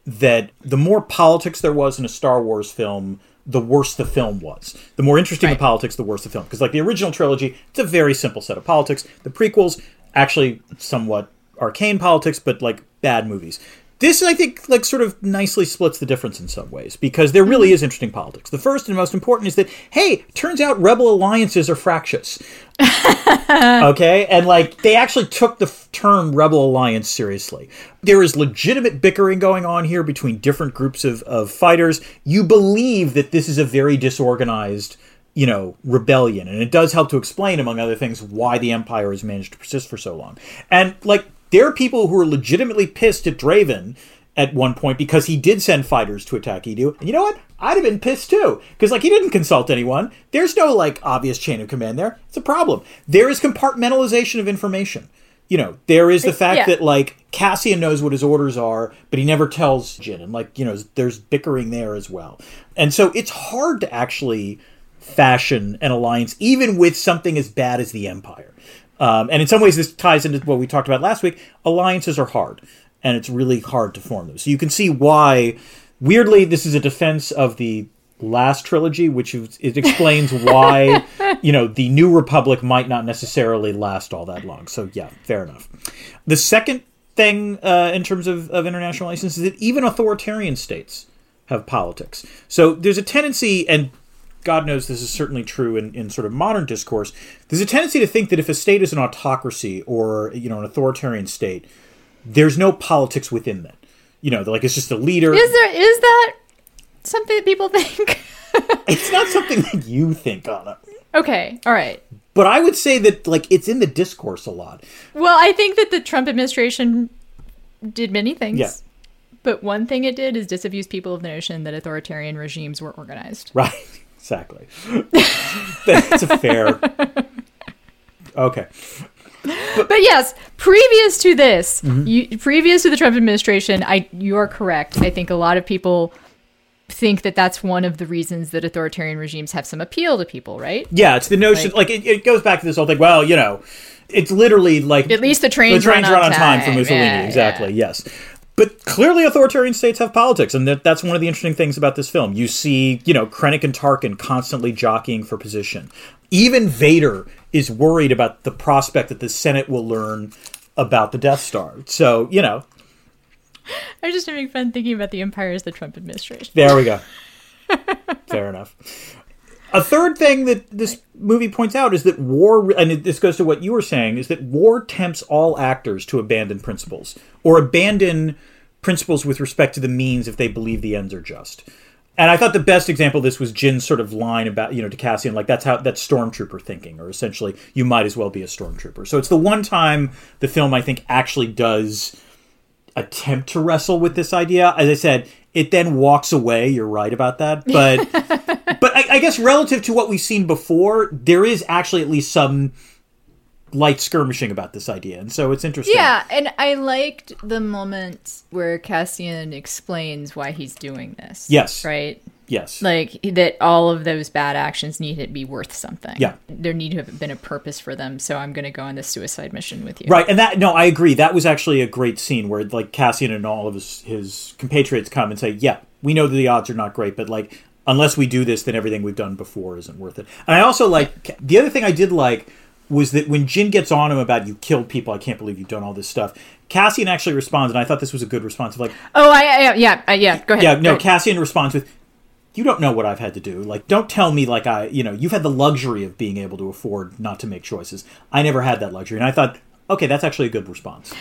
Speaker 2: that the more politics there was in a Star Wars film, the worse the film was. The more interesting
Speaker 1: Right.
Speaker 2: the politics, the worse the film. Because like the original trilogy, it's a very simple set of politics. The prequels, actually, somewhat arcane politics, but like bad movies. This, I think, like sort of nicely splits the difference in some ways because there really mm-hmm. is interesting politics. The first and most important is that hey, turns out rebel alliances are fractious. [laughs] okay? And like they actually took the f- term rebel alliance seriously. There is legitimate bickering going on here between different groups of, of fighters. You believe that this is a very disorganized you know rebellion and it does help to explain among other things why the empire has managed to persist for so long. And like there are people who are legitimately pissed at draven at one point because he did send fighters to attack Eadu. And you know what? I'd have been pissed too. Because, like, he didn't consult anyone. There's no, like, obvious chain of command there. It's a problem. There is compartmentalization of information. You know, there is the fact
Speaker 1: yeah.
Speaker 2: that, like, Cassian knows what his orders are, but he never tells Jyn. And, like, you know, there's bickering there as well. And so it's hard to actually fashion an alliance, even with something as bad as the Empire. Um, and in some ways, this ties into what we talked about last week. Alliances are hard, and it's really hard to form them. So you can see why. Weirdly, this is a defense of the last trilogy, which is, it explains [laughs] why you know the New Republic might not necessarily last all that long. So yeah, fair enough. The second thing uh, in terms of, of international license is that even authoritarian states have politics. So there's a tendency, and God knows this is certainly true in, in sort of modern discourse. There's a tendency to think that if a state is an autocracy or you know an authoritarian state, there's no politics within that. You know, like it's just a leader.
Speaker 1: Is there is that something that people [laughs] think?
Speaker 2: it's not something that you think, Ana.
Speaker 1: okay, all right.
Speaker 2: But I would say that like it's in the discourse a lot.
Speaker 1: Well, I think that the Trump administration did many things.
Speaker 2: Yeah.
Speaker 1: But one thing it did is disabuse people of the notion that authoritarian regimes were organized.
Speaker 2: Right. Exactly. [laughs] That's a fair. [laughs] Okay.
Speaker 1: But yes, previous to this,
Speaker 2: Mm-hmm.
Speaker 1: you, previous to the Trump administration, I you are correct. I think a lot of people think that that's one of the reasons that authoritarian regimes have some appeal to people, right?
Speaker 2: Yeah, it's the notion. Like, it, it goes back to this whole thing. Well, you know, it's literally like
Speaker 1: At least the trains,
Speaker 2: the trains
Speaker 1: run,
Speaker 2: on time, for. Mussolini.
Speaker 1: Yeah,
Speaker 2: exactly.
Speaker 1: yeah.
Speaker 2: Yes. But clearly, authoritarian states have politics, and that, that's one of the interesting things about this film. You see, you know, Krennic and Tarkin constantly jockeying for position. Even Vader is worried about the prospect that the Senate will learn about the Death Star. So, you know, [laughs]
Speaker 1: I'm just having fun thinking about the empire as the Trump administration.
Speaker 2: There we go. [laughs] Fair enough. A third thing that this movie points out is that war, and this goes to what you were saying, is that war tempts all actors to abandon principles or abandon principles with respect to the means if they believe the ends are just. And I thought the best example of this was Jyn's sort of line about, you know, to Cassian, like that's how that's stormtrooper thinking, or essentially you might as well be a stormtrooper. So it's the one time the film I think actually does attempt to wrestle with this idea. As I said, it then walks away. You're right about that, but [laughs] but I, I guess relative to what we've seen before, there is actually at least some light skirmishing about this idea, and so it's interesting.
Speaker 1: Yeah, and I liked the moment where Cassian explains why he's doing this.
Speaker 2: Yes.
Speaker 1: Right?
Speaker 2: Yes.
Speaker 1: Like that all of those bad actions need to be worth something.
Speaker 2: Yeah.
Speaker 1: There need to have been a purpose for them, so I'm going to go on this suicide mission with you.
Speaker 2: Right, and that no, I agree. That was actually a great scene where like Cassian and all of his his compatriots come and say, "Yeah, we know that the odds are not great, but like unless we do this, then everything we've done before isn't worth it." And I also like the other thing I did like was that when Jyn gets on him about you killed people, I can't believe you've done all this stuff. Cassian actually responds, and I thought this was a good response of like,
Speaker 1: Oh, I, I yeah, uh, yeah, go ahead.
Speaker 2: yeah, no. Cassian responds with, "You don't know what I've had to do. Like, don't tell me like I, you know, you've had the luxury of being able to afford not to make choices. I never had that luxury." And I thought, okay, that's actually a good response.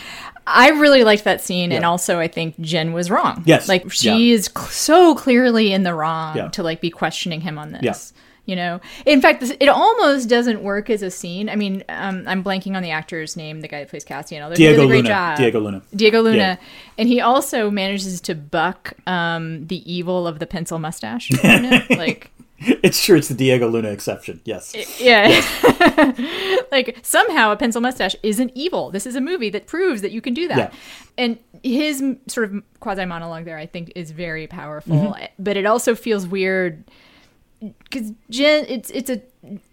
Speaker 1: I really liked that scene, and also I think Jen was wrong.
Speaker 2: Yes,
Speaker 1: like she
Speaker 2: yeah.
Speaker 1: is cl- so clearly in the wrong
Speaker 2: Yeah.
Speaker 1: to like be questioning him on this.
Speaker 2: Yeah.
Speaker 1: You know, in fact, this, it almost doesn't work as a scene. I mean, um, I'm blanking on the actor's name, the guy that plays Cassian. Although he
Speaker 2: Diego
Speaker 1: did a great
Speaker 2: Luna.
Speaker 1: job.
Speaker 2: Diego Luna.
Speaker 1: Diego Luna,
Speaker 2: Yeah.
Speaker 1: and he also manages to buck um, the evil of the pencil mustache. [laughs] You know? like, [laughs]
Speaker 2: It's true. It's the Diego Luna exception. Yes.
Speaker 1: yeah, [laughs] like somehow a pencil mustache isn't evil. This is a movie that proves that you can do that.
Speaker 2: Yeah.
Speaker 1: And his sort of quasi monologue there, I think, is very powerful.
Speaker 2: Mm-hmm.
Speaker 1: But it also feels weird because Jen, it's it's a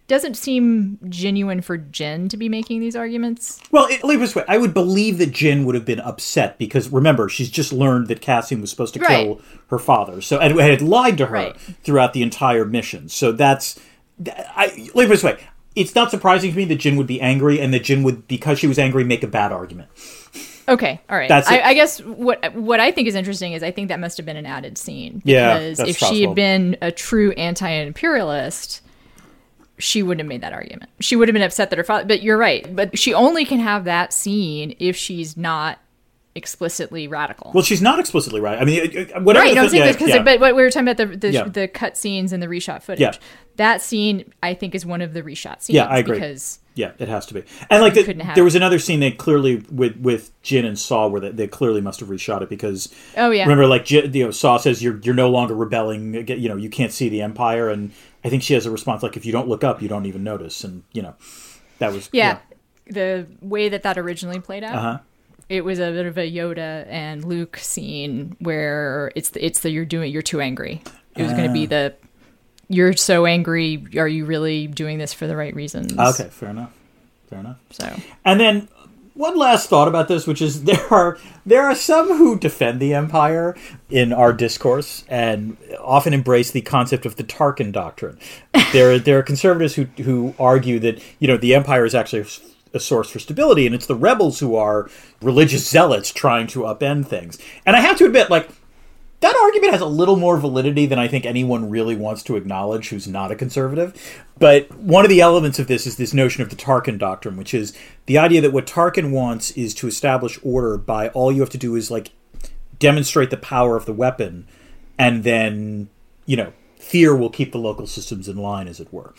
Speaker 1: doesn't seem genuine for Jen to be making these arguments.
Speaker 2: Well, it, leave this way. I would believe that Jyn would have been upset because remember she's just learned that Cassian was supposed to
Speaker 1: Right.
Speaker 2: kill her father, so and had lied to her
Speaker 1: Right.
Speaker 2: throughout the entire mission. So that's I leave it this way. It's not surprising to me that Jyn would be angry and that Jyn would, because she was angry, make a bad argument.
Speaker 1: Okay, all right.
Speaker 2: That's
Speaker 1: I. I guess what what I think is interesting is I think that must have been an added scene.
Speaker 2: Yeah,
Speaker 1: because if she had been a true anti-imperialist, she wouldn't have made that argument. She would have been upset that her father. But you're right. But she only can have that scene if she's not explicitly radical.
Speaker 2: Well, she's not explicitly right. I mean, whatever.
Speaker 1: right, no, I'm saying because,
Speaker 2: yeah.
Speaker 1: but, but we were talking about the the,
Speaker 2: Yeah.
Speaker 1: the cut scenes and the reshot footage.
Speaker 2: Yeah.
Speaker 1: That scene, I think, is one of the reshot scenes.
Speaker 2: Yeah, I agree.
Speaker 1: Because
Speaker 2: Yeah, it has to be. And like the, there
Speaker 1: it.
Speaker 2: was another scene they clearly with with Jyn and Saw where they, they clearly must have reshot it because
Speaker 1: Oh, yeah.
Speaker 2: remember like Jyn, you know Saw says you're you're no longer rebelling you know you can't see the empire and I think she has a response like if you don't look up you don't even notice and you know that was
Speaker 1: yeah, the way that that originally played out.
Speaker 2: uh huh
Speaker 1: it was a bit of a Yoda and Luke scene where it's the, it's the you're doing you're too angry. It was going to be the you're so angry. Are you really doing this for the right reasons?
Speaker 2: Okay, fair enough. Fair enough.
Speaker 1: So
Speaker 2: And then one last thought about this, which is [laughs] there are there are some who defend the empire in our discourse and often embrace the concept of the Tarkin doctrine. there there are conservatives who who argue that you know the empire is actually a source for stability, and it's the rebels who are religious zealots trying to upend things. And I have to admit, like that argument has a little more validity than I think anyone really wants to acknowledge who's not a conservative. But one of the elements of this is this notion of the Tarkin doctrine, which is the idea that what Tarkin wants is to establish order by all you have to do is like demonstrate the power of the weapon, and then, you know, fear will keep the local systems in line, as it were.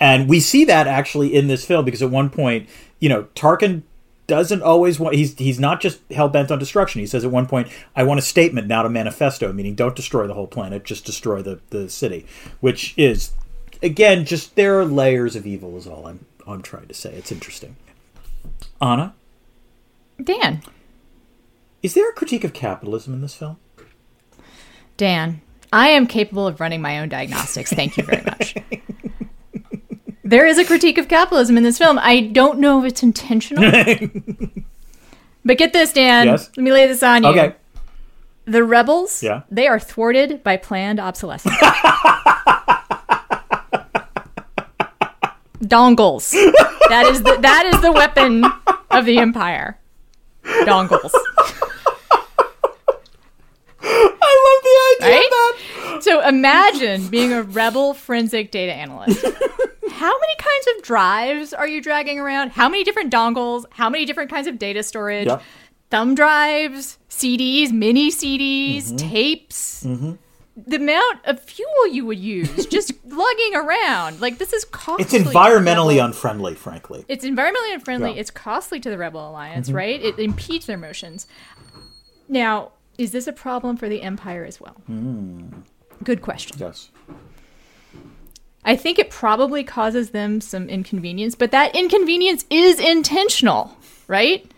Speaker 2: And we see that actually in this film because at one point, you know, Tarkin doesn't always want he's he's not just hell bent on destruction. He says at one point, I want a statement, not a manifesto, meaning don't destroy the whole planet, just destroy the, the city. Which is again, just there are layers of evil is all I'm I'm trying to say. It's interesting. Ana,
Speaker 1: Dan,
Speaker 2: is there a critique of capitalism in this film?
Speaker 1: Dan, I am capable of running my own diagnostics. Thank you very much. [laughs] there is a critique of capitalism in this film. I don't know if it's intentional. [laughs] but get this, Dan.
Speaker 2: Yes?
Speaker 1: Let me lay this on you.
Speaker 2: Okay.
Speaker 1: The rebels,
Speaker 2: Yeah.
Speaker 1: they are thwarted by planned obsolescence. [laughs] Dongles. That is the that is the weapon of the empire. Dongles.
Speaker 2: I love the idea
Speaker 1: Right?
Speaker 2: of that.
Speaker 1: So imagine being a rebel forensic data analyst. [laughs] How many kinds of drives are you dragging around? How many different dongles? How many different kinds of data storage?
Speaker 2: Yep.
Speaker 1: Thumb drives, CDs, mini CDs,
Speaker 2: Mm-hmm.
Speaker 1: tapes. The amount of fuel you would use [laughs] just lugging around. Like, this is costly.
Speaker 2: It's environmentally unfriendly, frankly.
Speaker 1: It's environmentally unfriendly.
Speaker 2: Yeah. Mm-hmm.
Speaker 1: It's costly to the Rebel Alliance, right? It impedes their motions. Now, is this a problem for the Empire as well?
Speaker 2: Hmm.
Speaker 1: Good question.
Speaker 2: Yes.
Speaker 1: I think it probably causes them some inconvenience, but that inconvenience is intentional, right?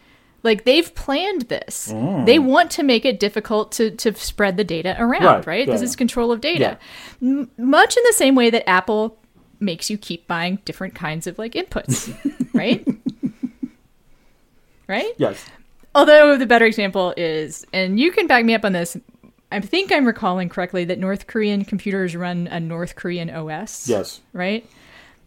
Speaker 1: Like they've planned this. Mm. They want to make it difficult to, to spread the data around,
Speaker 2: Right.
Speaker 1: right?
Speaker 2: Yeah,
Speaker 1: this is control of data. M- much in the same way that Apple makes you keep buying different kinds of like inputs, [laughs] right? right?
Speaker 2: Yes.
Speaker 1: Although the better example is, and you can back me up on this, I think I'm recalling correctly that North Korean computers run a North Korean OS.
Speaker 2: Yes.
Speaker 1: Right?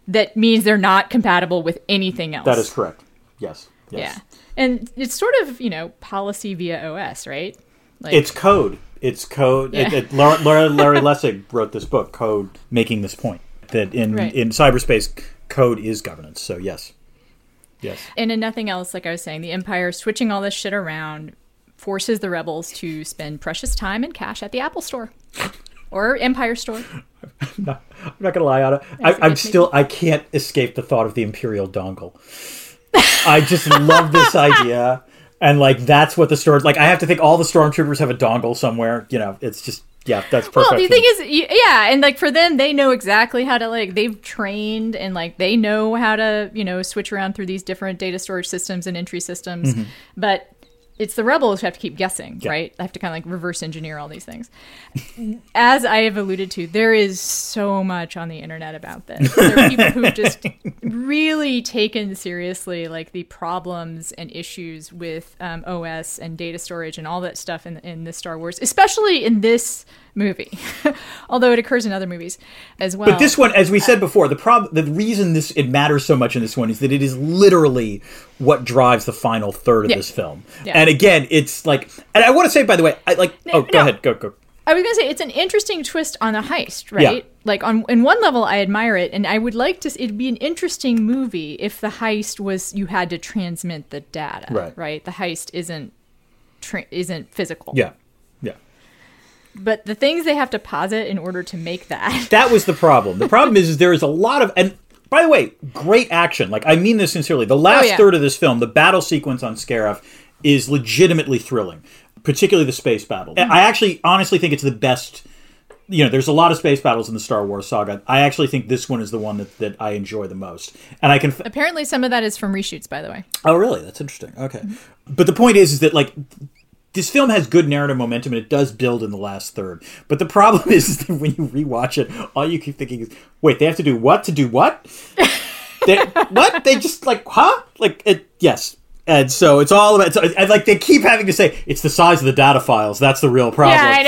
Speaker 1: That means they're not compatible with anything else.
Speaker 2: That is correct. Yes. Yes.
Speaker 1: Yeah. And it's sort of, you know, policy via OS, right? Like,
Speaker 2: It's code. It's code. It,
Speaker 1: Yeah.
Speaker 2: it, Larry, Larry, Larry Lessig wrote this book, Code, making this point that in
Speaker 1: Right.
Speaker 2: in cyberspace, code is governance. So yes, yes,
Speaker 1: and in nothing else, like I was saying, the Empire switching all this shit around forces the rebels to spend precious time and cash at the Apple Store or Empire Store.
Speaker 2: I'm not gonna lie, Ana. I, I'm still. I can't escape the thought of the Imperial dongle. I just love this idea, and like that's what the store. Like I have to think all the stormtroopers have a dongle somewhere. You know, it's just yeah, that's perfect.
Speaker 1: Well, the thing is, yeah, and like for them, they know exactly how to like they've trained and like they know how to you know switch around through these different data storage systems and entry systems, mm-hmm. but it's the rebels who have to keep guessing, right? They have to kind of like reverse engineer all these things. [laughs] As I have alluded to, there is so much on the internet about this. There are people who've just really taken seriously like the problems and issues with um, OS and data storage and all that stuff in in the Star Wars, especially in this movie. [laughs] Although it occurs in other movies as well.
Speaker 2: But this one, as we said before, the problem, the reason this it matters so much in this one is that it is literally what drives the final third of
Speaker 1: Yeah.
Speaker 2: this film.
Speaker 1: Yeah.
Speaker 2: And again, it's like, and I want to say by the way, I like. oh, go
Speaker 1: no.
Speaker 2: ahead, go go.
Speaker 1: I was gonna say it's an interesting twist on the heist, right?
Speaker 2: Yeah.
Speaker 1: Like on in one level, I admire it, and I would like to. It'd be an interesting movie if the heist was you had to transmit the data,
Speaker 2: Right.
Speaker 1: Right. The heist isn't tra- isn't physical.
Speaker 2: Yeah, yeah.
Speaker 1: But the things they have to posit in order to make that.
Speaker 2: That was the problem. The problem is, is there is a lot of and. By the way, great action. Like I mean this sincerely. The last
Speaker 1: Oh, yeah.
Speaker 2: third of this film, the battle sequence on Scarif, is legitimately thrilling. Particularly the space battle.
Speaker 1: Mm-hmm.
Speaker 2: I actually, honestly, think it's the best. You know, there's a lot of space battles in the Star Wars saga. I actually think this one is the one that, that I enjoy the most. And I can.
Speaker 1: Apparently, some of that is from reshoots, by the way.
Speaker 2: Oh, really? That's interesting. Okay, but the point is, is that like this film has good narrative momentum and it does build in the last third. But the problem [laughs] is, that when you rewatch it, all you keep thinking is, wait, they have to do what to do what? they, what? They just like, huh? Like, it, yes. And so it's all about. So, and like they keep having to say it's the size of the data files. That's the real problem.
Speaker 1: Yeah, I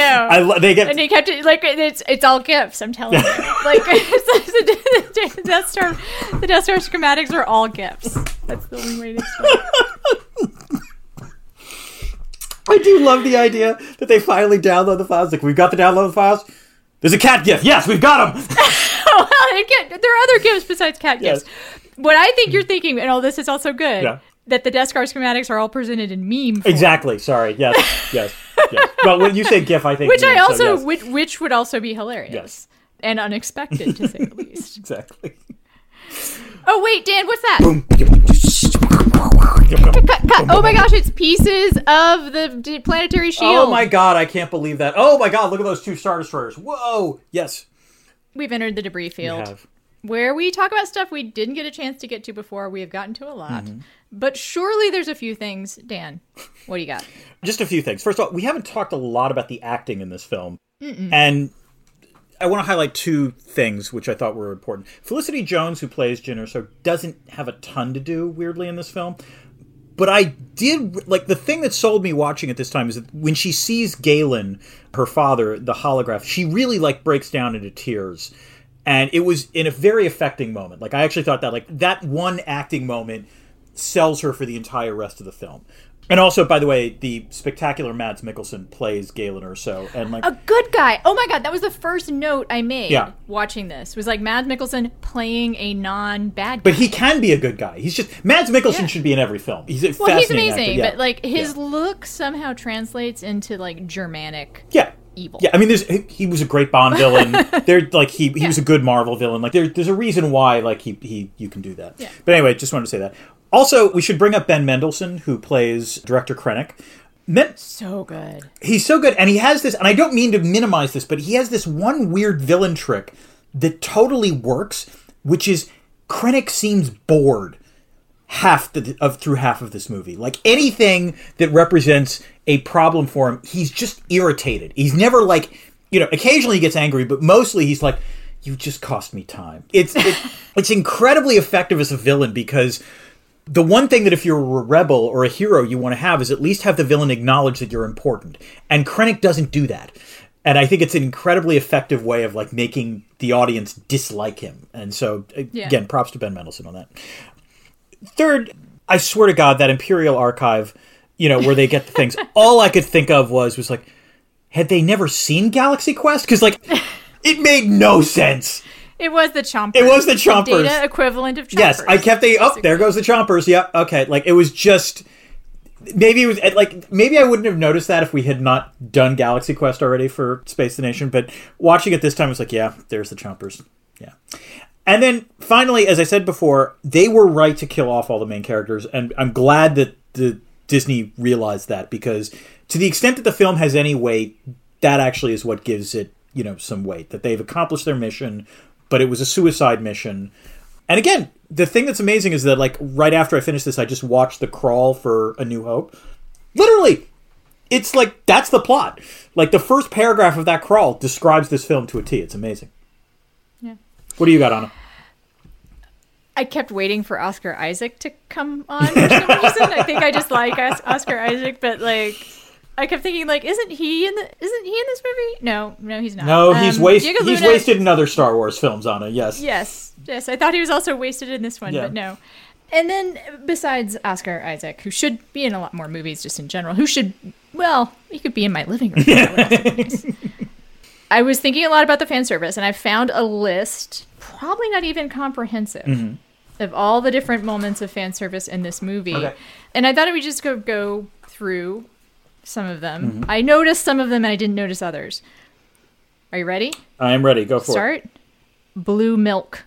Speaker 1: know.
Speaker 2: I, they get
Speaker 1: And they kept it like it's it's all gifs. I'm telling you, [laughs] like [laughs] it's, the Death Star, the Death Star schematics are all gifs. That's the only way to explain.
Speaker 2: I do love the idea that they finally download the files. Like we've got the download files. There's a cat gif. Yes, we've got them. [laughs]
Speaker 1: Well, there are other gifs besides cat
Speaker 2: Yes.
Speaker 1: gifs. What I think you're thinking, and all this is also good.
Speaker 2: Yeah.
Speaker 1: That the Death Star schematics are all presented in meme form.
Speaker 2: Exactly. Sorry. Yes. Yes. Yes. But when you say gif, I think
Speaker 1: Which I
Speaker 2: meme, so
Speaker 1: also,
Speaker 2: yes.
Speaker 1: which, would also be hilarious.
Speaker 2: Yes.
Speaker 1: And unexpected, to say the [laughs] least.
Speaker 2: exactly.
Speaker 1: Oh, wait, Dan, what's that? Cut, cut. Oh my gosh, it's pieces of the planetary shield.
Speaker 2: Oh my god, I can't believe that. Oh my god, look at those two star destroyers. Whoa. Yes.
Speaker 1: We've entered the debris field where we talk about stuff we didn't get a chance to get to before. We have gotten to a lot.
Speaker 2: Mm-hmm.
Speaker 1: But surely there's a few things. Dan, what do you got? [laughs]
Speaker 2: Just a few things. First of all, we haven't talked a lot about the acting in this film. And I want to highlight two things which I thought were important. Felicity Jones, who plays Jyn Erso, doesn't have a ton to do, weirdly, in this film. But I did like the thing that sold me watching it this time is that when she sees Galen, her father, the holograph, she really like breaks down into tears. And it was in a very affecting moment. Like I actually thought that like that one acting moment sells her for the entire rest of the film. And also, by the way, the spectacular Mads Mikkelsen plays Galen Erso, and like
Speaker 1: A good guy. Oh my god, that was the first note I made
Speaker 2: Yeah.
Speaker 1: watching this. Was like Mads Mikkelsen playing a non-bad guy.
Speaker 2: But he can be a good guy. He's just Mads Mikkelsen
Speaker 1: Yeah.
Speaker 2: should be in every film. He's a
Speaker 1: well, he's amazing.
Speaker 2: Yeah.
Speaker 1: but like his look somehow translates into like Germanic
Speaker 2: yeah.
Speaker 1: evil.
Speaker 2: Yeah, I mean, there's he, he was a great Bond villain. [laughs] there, like he he was a good Marvel villain. Like there, there's a reason why like he he you can do that.
Speaker 1: Yeah.
Speaker 2: But anyway, just wanted to say that. Also, we should bring up Ben Mendelsohn, who plays Director Krennic. Men-
Speaker 1: So good.
Speaker 2: he's so good, and he has this. And I don't mean to minimize this, but he has this one weird villain trick that totally works, which is Krennic seems bored half the, of through half of this movie. Like anything that represents a problem for him, he's just irritated. He's never like, you know, occasionally he gets angry, but mostly he's like, "You just cost me time." It's it, [laughs] it's incredibly effective as a villain because the one thing that if you're a rebel or a hero you want to have is at least have the villain acknowledge that you're important. And Krennic doesn't do that. And I think it's an incredibly effective way of like making the audience dislike him. And so
Speaker 1: Yeah.
Speaker 2: again, props to Ben Mendelsohn on that. Third, I swear to God, that Imperial Archive, you know, where they get the things, [laughs] all I could think of was was like, had they never seen Galaxy Quest? Because like, it made no sense.
Speaker 1: It was the chompers.
Speaker 2: It was the chompers.
Speaker 1: data equivalent of chompers.
Speaker 2: Yes, I kept the oh, there goes the chompers. Yep, okay. Like it was just maybe it was eh, like maybe I wouldn't have noticed that if we had not done Galaxy Quest already for Space the Nation, but watching it this time, was like, yeah, there's the chompers. Yeah. And then finally, as I said before, they were right to kill off all the main characters, and I'm glad that the Disney realized that because to the extent that the film has any weight, that actually is what gives it, you know, some weight. That they've accomplished their mission, but it was a suicide mission. And again, the thing that's amazing is that like right after I finished this, I just watched the crawl for A New Hope. Literally, it's like that's the plot. Like the first paragraph of that crawl describes this film to a T. It's amazing.
Speaker 1: Yeah.
Speaker 2: What do you got on it?
Speaker 1: I kept waiting for Oscar Isaac to come on for some reason. I think I just like Oscar Isaac, but like I kept thinking like, isn't he in the? Isn't he in this movie? No, no, he's not.
Speaker 2: No, he's
Speaker 1: Um,
Speaker 2: wasted. He's
Speaker 1: Luna-
Speaker 2: wasted in other Star Wars films, Ana. Yes.
Speaker 1: Yes, yes. I thought he was also wasted in this one,
Speaker 2: Yeah.
Speaker 1: but no. And then besides Oscar Isaac, who should be in a lot more movies just in general, who should well, he could be in my living room. That would also be nice. [laughs] I was thinking a lot about the fan service, and I found a list, probably not even comprehensive, of all the different moments of fan service in this movie.
Speaker 2: Okay.
Speaker 1: And I thought would just go go through some of them. Mm-hmm. I noticed some of them, and I didn't notice others. Are you ready?
Speaker 2: I am ready. Go for it.
Speaker 1: Start. Blue milk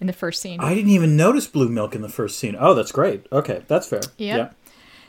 Speaker 1: in the first scene.
Speaker 2: I didn't even notice blue milk in the first scene. Oh, that's great. Okay, that's fair.
Speaker 1: Yep.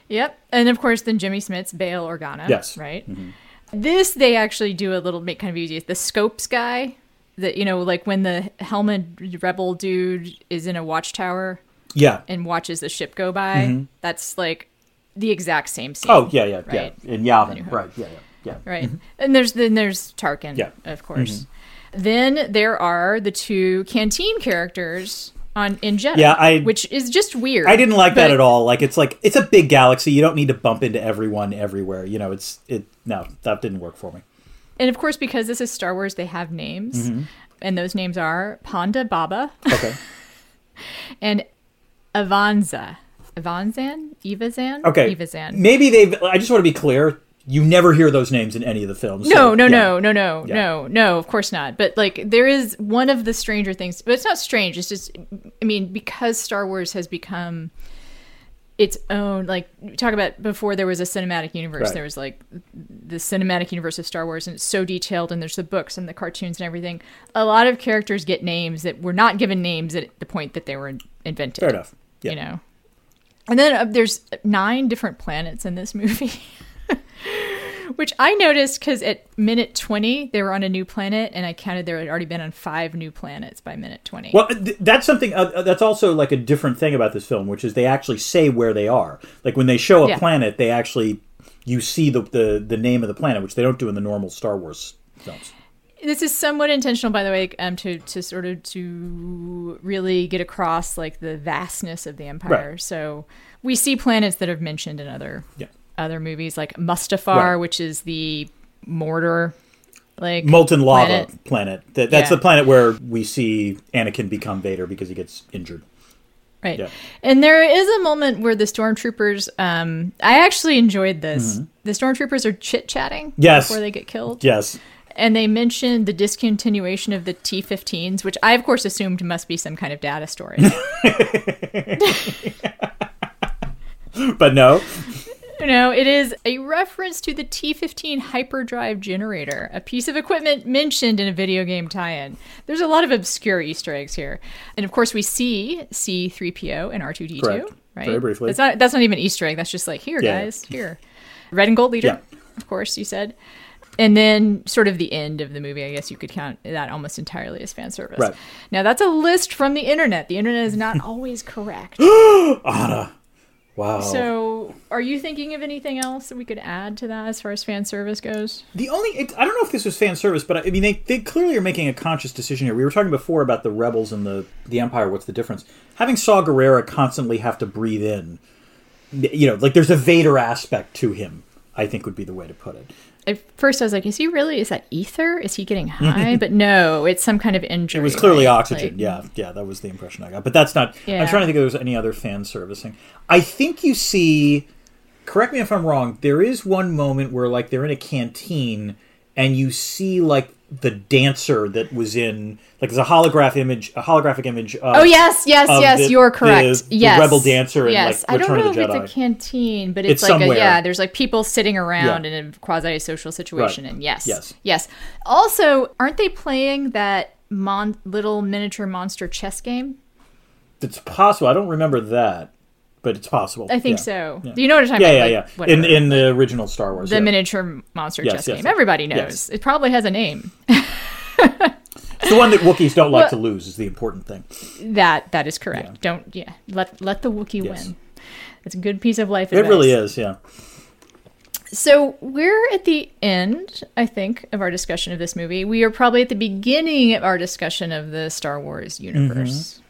Speaker 1: Yep. And of course, then Jimmy Smith's Bail Organa.
Speaker 2: Yes.
Speaker 1: Right. Mm-hmm. This they actually do a little make kind of easy. The scopes guy, that you know, like when the helmet rebel dude is in a watchtower
Speaker 2: Yeah.
Speaker 1: and watches the ship go by. Mm-hmm. That's like the exact same scene.
Speaker 2: Oh yeah, yeah,
Speaker 1: Right.
Speaker 2: yeah. In Yavin, right? Yeah, yeah, yeah.
Speaker 1: right. And there's then there's Tarkin,
Speaker 2: Yeah.
Speaker 1: of course. Then there are the two canteen characters on in Jedha,
Speaker 2: Yeah, I-
Speaker 1: which is just weird.
Speaker 2: I didn't like that at all. Like it's like it's a big galaxy. You don't need to bump into everyone everywhere. You know, it's it. No, that didn't work for me.
Speaker 1: And of course, because this is Star Wars, they have names,
Speaker 2: Mm-hmm.
Speaker 1: and those names are Ponda Baba
Speaker 2: Okay. [laughs]
Speaker 1: and Avanza. Avanzan? Evazan?
Speaker 2: Okay.
Speaker 1: Eva Zan.
Speaker 2: Maybe they've. I just want to be clear. You never hear those names in any of the films.
Speaker 1: No,
Speaker 2: so,
Speaker 1: no,
Speaker 2: yeah.
Speaker 1: no, no, no,
Speaker 2: Yeah.
Speaker 1: no, no, of course not. But like there is one of the stranger things, but it's not strange. It's just, I mean, because Star Wars has become its own, like, talk about before there was a cinematic universe,
Speaker 2: Right.
Speaker 1: there was like the cinematic universe of Star Wars, and it's so detailed, and there's the books and the cartoons and everything. A lot of characters get names that were not given names at the point that they were invented.
Speaker 2: Fair enough. Yeah.
Speaker 1: You know? And then uh, there's nine different planets in this movie. [laughs] Which I noticed because at minute 20, they were on a new planet, and I counted there had already been on five new planets by minute 20.
Speaker 2: Well, th- that's something. Uh, uh, that's also like a different thing about this film, which is they actually say where they are. Like when they show a
Speaker 1: Yeah.
Speaker 2: planet, they actually you see the, the the name of the planet, which they don't do in the normal Star Wars films.
Speaker 1: This is somewhat intentional, by the way, um, to, to sort of to really get across like the vastness of the Empire.
Speaker 2: Right.
Speaker 1: So we see planets that are mentioned in other
Speaker 2: Yeah.
Speaker 1: other movies, like Mustafar,
Speaker 2: Right.
Speaker 1: which is the Mordor, like
Speaker 2: Molten lava planet.
Speaker 1: Planet.
Speaker 2: That, that's
Speaker 1: Yeah.
Speaker 2: the planet where we see Anakin become Vader because he gets injured.
Speaker 1: Right.
Speaker 2: Yeah.
Speaker 1: And there is a moment where the stormtroopers um I actually enjoyed this. The stormtroopers are chit-chatting
Speaker 2: Mm-hmm. Yes.
Speaker 1: before they get killed.
Speaker 2: Yes.
Speaker 1: And they mentioned the discontinuation of the T15s, which I of course assumed must be some kind of data storage. [laughs]
Speaker 2: But no.
Speaker 1: no, it is a reference to the T15 hyperdrive generator, a piece of equipment mentioned in a video game tie-in. There's a lot of obscure Easter eggs here. And of course we see C3PO and R2D2,
Speaker 2: Correct.
Speaker 1: right?
Speaker 2: Very briefly.
Speaker 1: It's not that's not even an Easter egg. That's just like, here
Speaker 2: Yeah.
Speaker 1: guys, here. Red and gold leader,
Speaker 2: Yeah.
Speaker 1: of course, you said. And then sort of the end of the movie, I guess you could count that almost entirely as fan service.
Speaker 2: Right.
Speaker 1: Now that's a list from the internet. The internet is not [laughs] always correct. [gasps] Ana.
Speaker 2: Wow.
Speaker 1: So, are you thinking of anything else that we could add to that as far as fan service goes?
Speaker 2: The only it, I don't know if this was fan service, but I mean they, they clearly are making a conscious decision here. We were talking before about the rebels and the the empire. What's the difference? Having Saw Gerrera constantly have to breathe in, you know, like there's a Vader aspect to him. I think would be the way to put it.
Speaker 1: At first, I was like, "Is he really? Is that ether? Is he getting [laughs] high?" but no, it's some kind of injury.
Speaker 2: It was clearly
Speaker 1: right?
Speaker 2: oxygen.
Speaker 1: Like-
Speaker 2: yeah, yeah, that was the impression I got. But that's not.
Speaker 1: Yeah.
Speaker 2: I'm trying to think if there was any other fan servicing. I think you see. Correct me if I'm wrong. There is one moment where like they're in a canteen and you see like the dancer that was in like there's a holograph image, a holographic image. Of,
Speaker 1: Oh yes, yes, yes.
Speaker 2: the-
Speaker 1: you're correct.
Speaker 2: the- the rebel dancer in,
Speaker 1: Yes,
Speaker 2: like,
Speaker 1: I don't know
Speaker 2: of the
Speaker 1: if
Speaker 2: Jedi.
Speaker 1: it's a canteen, but it's,
Speaker 2: It's
Speaker 1: like a yeah. There's like people sitting around
Speaker 2: Yeah.
Speaker 1: in a quasi social situation,
Speaker 2: Right.
Speaker 1: and yes,
Speaker 2: Yes.
Speaker 1: yes. Also, aren't they playing that mon- little miniature monster chess game?
Speaker 2: It's possible. I don't remember that, but it's possible.
Speaker 1: I think
Speaker 2: Yeah.
Speaker 1: so.
Speaker 2: Yeah.
Speaker 1: Do you know what I'm talking
Speaker 2: Yeah,
Speaker 1: about?
Speaker 2: yeah,
Speaker 1: Like,
Speaker 2: yeah. In in the original Star Wars.
Speaker 1: the miniature monster
Speaker 2: Yes,
Speaker 1: chess
Speaker 2: yes,
Speaker 1: game.
Speaker 2: yes.
Speaker 1: Everybody knows. It probably has a name.
Speaker 2: It's the one that Wookiees don't like
Speaker 1: Well-
Speaker 2: to lose is the important thing.
Speaker 1: That that is correct. Don't yeah. Let let the Wookiee win. It's a good piece of life
Speaker 2: It really is. Yeah.
Speaker 1: So we're at the end, I think, of our discussion of this movie. We are probably at the beginning of our discussion of the Star Wars mm-hmm. universe.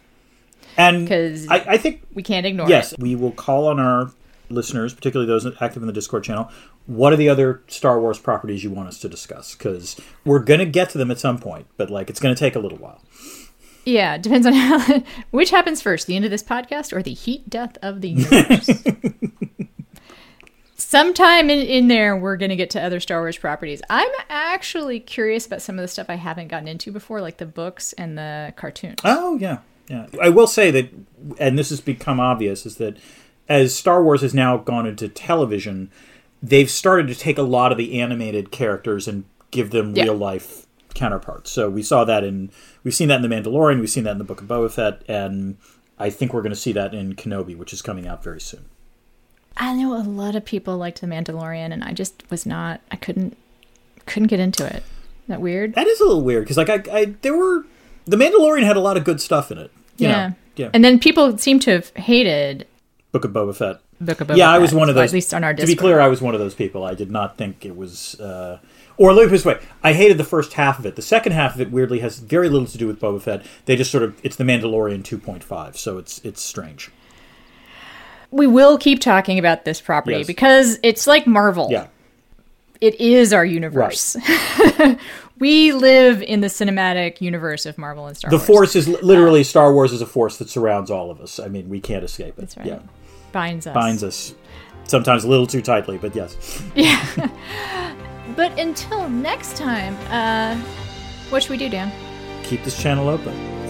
Speaker 2: And
Speaker 1: 'Cause
Speaker 2: I, I think
Speaker 1: We can't ignore
Speaker 2: yes,
Speaker 1: it.
Speaker 2: we will call on our listeners, particularly those active in the Discord channel. What are the other Star Wars properties you want us to discuss? Because we're gonna get to them at some point, but like it's gonna take a little while.
Speaker 1: Yeah, depends on how [laughs] which happens first, the end of this podcast or the heat death of the universe. [laughs] Sometime in, in there, we're going to get to other Star Wars properties. I'm actually curious about some of the stuff I haven't gotten into before, like the books and the cartoons.
Speaker 2: Oh yeah, yeah. I will say that, and this has become obvious, is that as Star Wars has now gone into television, they've started to take a lot of the animated characters and give them
Speaker 1: Yeah.
Speaker 2: real life counterparts. So we saw that in we've seen that in the Mandalorian, we've seen that in the Book of Boba Fett, and I think we're going to see that in Kenobi, which is coming out very soon.
Speaker 1: I know a lot of people liked The Mandalorian, and I just was not. I couldn't couldn't get into it. Isn't that weird?
Speaker 2: That is a little weird because like I, I there were the Mandalorian had a lot of good stuff in it. You
Speaker 1: yeah.
Speaker 2: know. yeah.
Speaker 1: And then people seem to have hated
Speaker 2: Book of Boba Fett.
Speaker 1: Book of Boba Fett.
Speaker 2: yeah, I was one of those.
Speaker 1: at least on our
Speaker 2: to be clear, I was one of those people. I did not think it was. Uh, or let me put this way: I hated the first half of it. The second half of it weirdly has very little to do with Boba Fett. They just sort of it's the Mandalorian 2.5, so it's it's strange.
Speaker 1: we will keep talking about this property
Speaker 2: Yes.
Speaker 1: because it's like Marvel.
Speaker 2: Yeah,
Speaker 1: It is our universe. [laughs] we live in the cinematic universe of Marvel and Star
Speaker 2: the
Speaker 1: Wars.
Speaker 2: The force is li- literally Star Wars is a force that surrounds all of us. I mean, we can't escape it.
Speaker 1: That's right.
Speaker 2: Yeah,
Speaker 1: binds us.
Speaker 2: binds us. Sometimes a little too tightly, but yes. yeah. [laughs] [laughs]
Speaker 1: But until next time, uh, what should we do, Dan?
Speaker 2: Keep this channel open.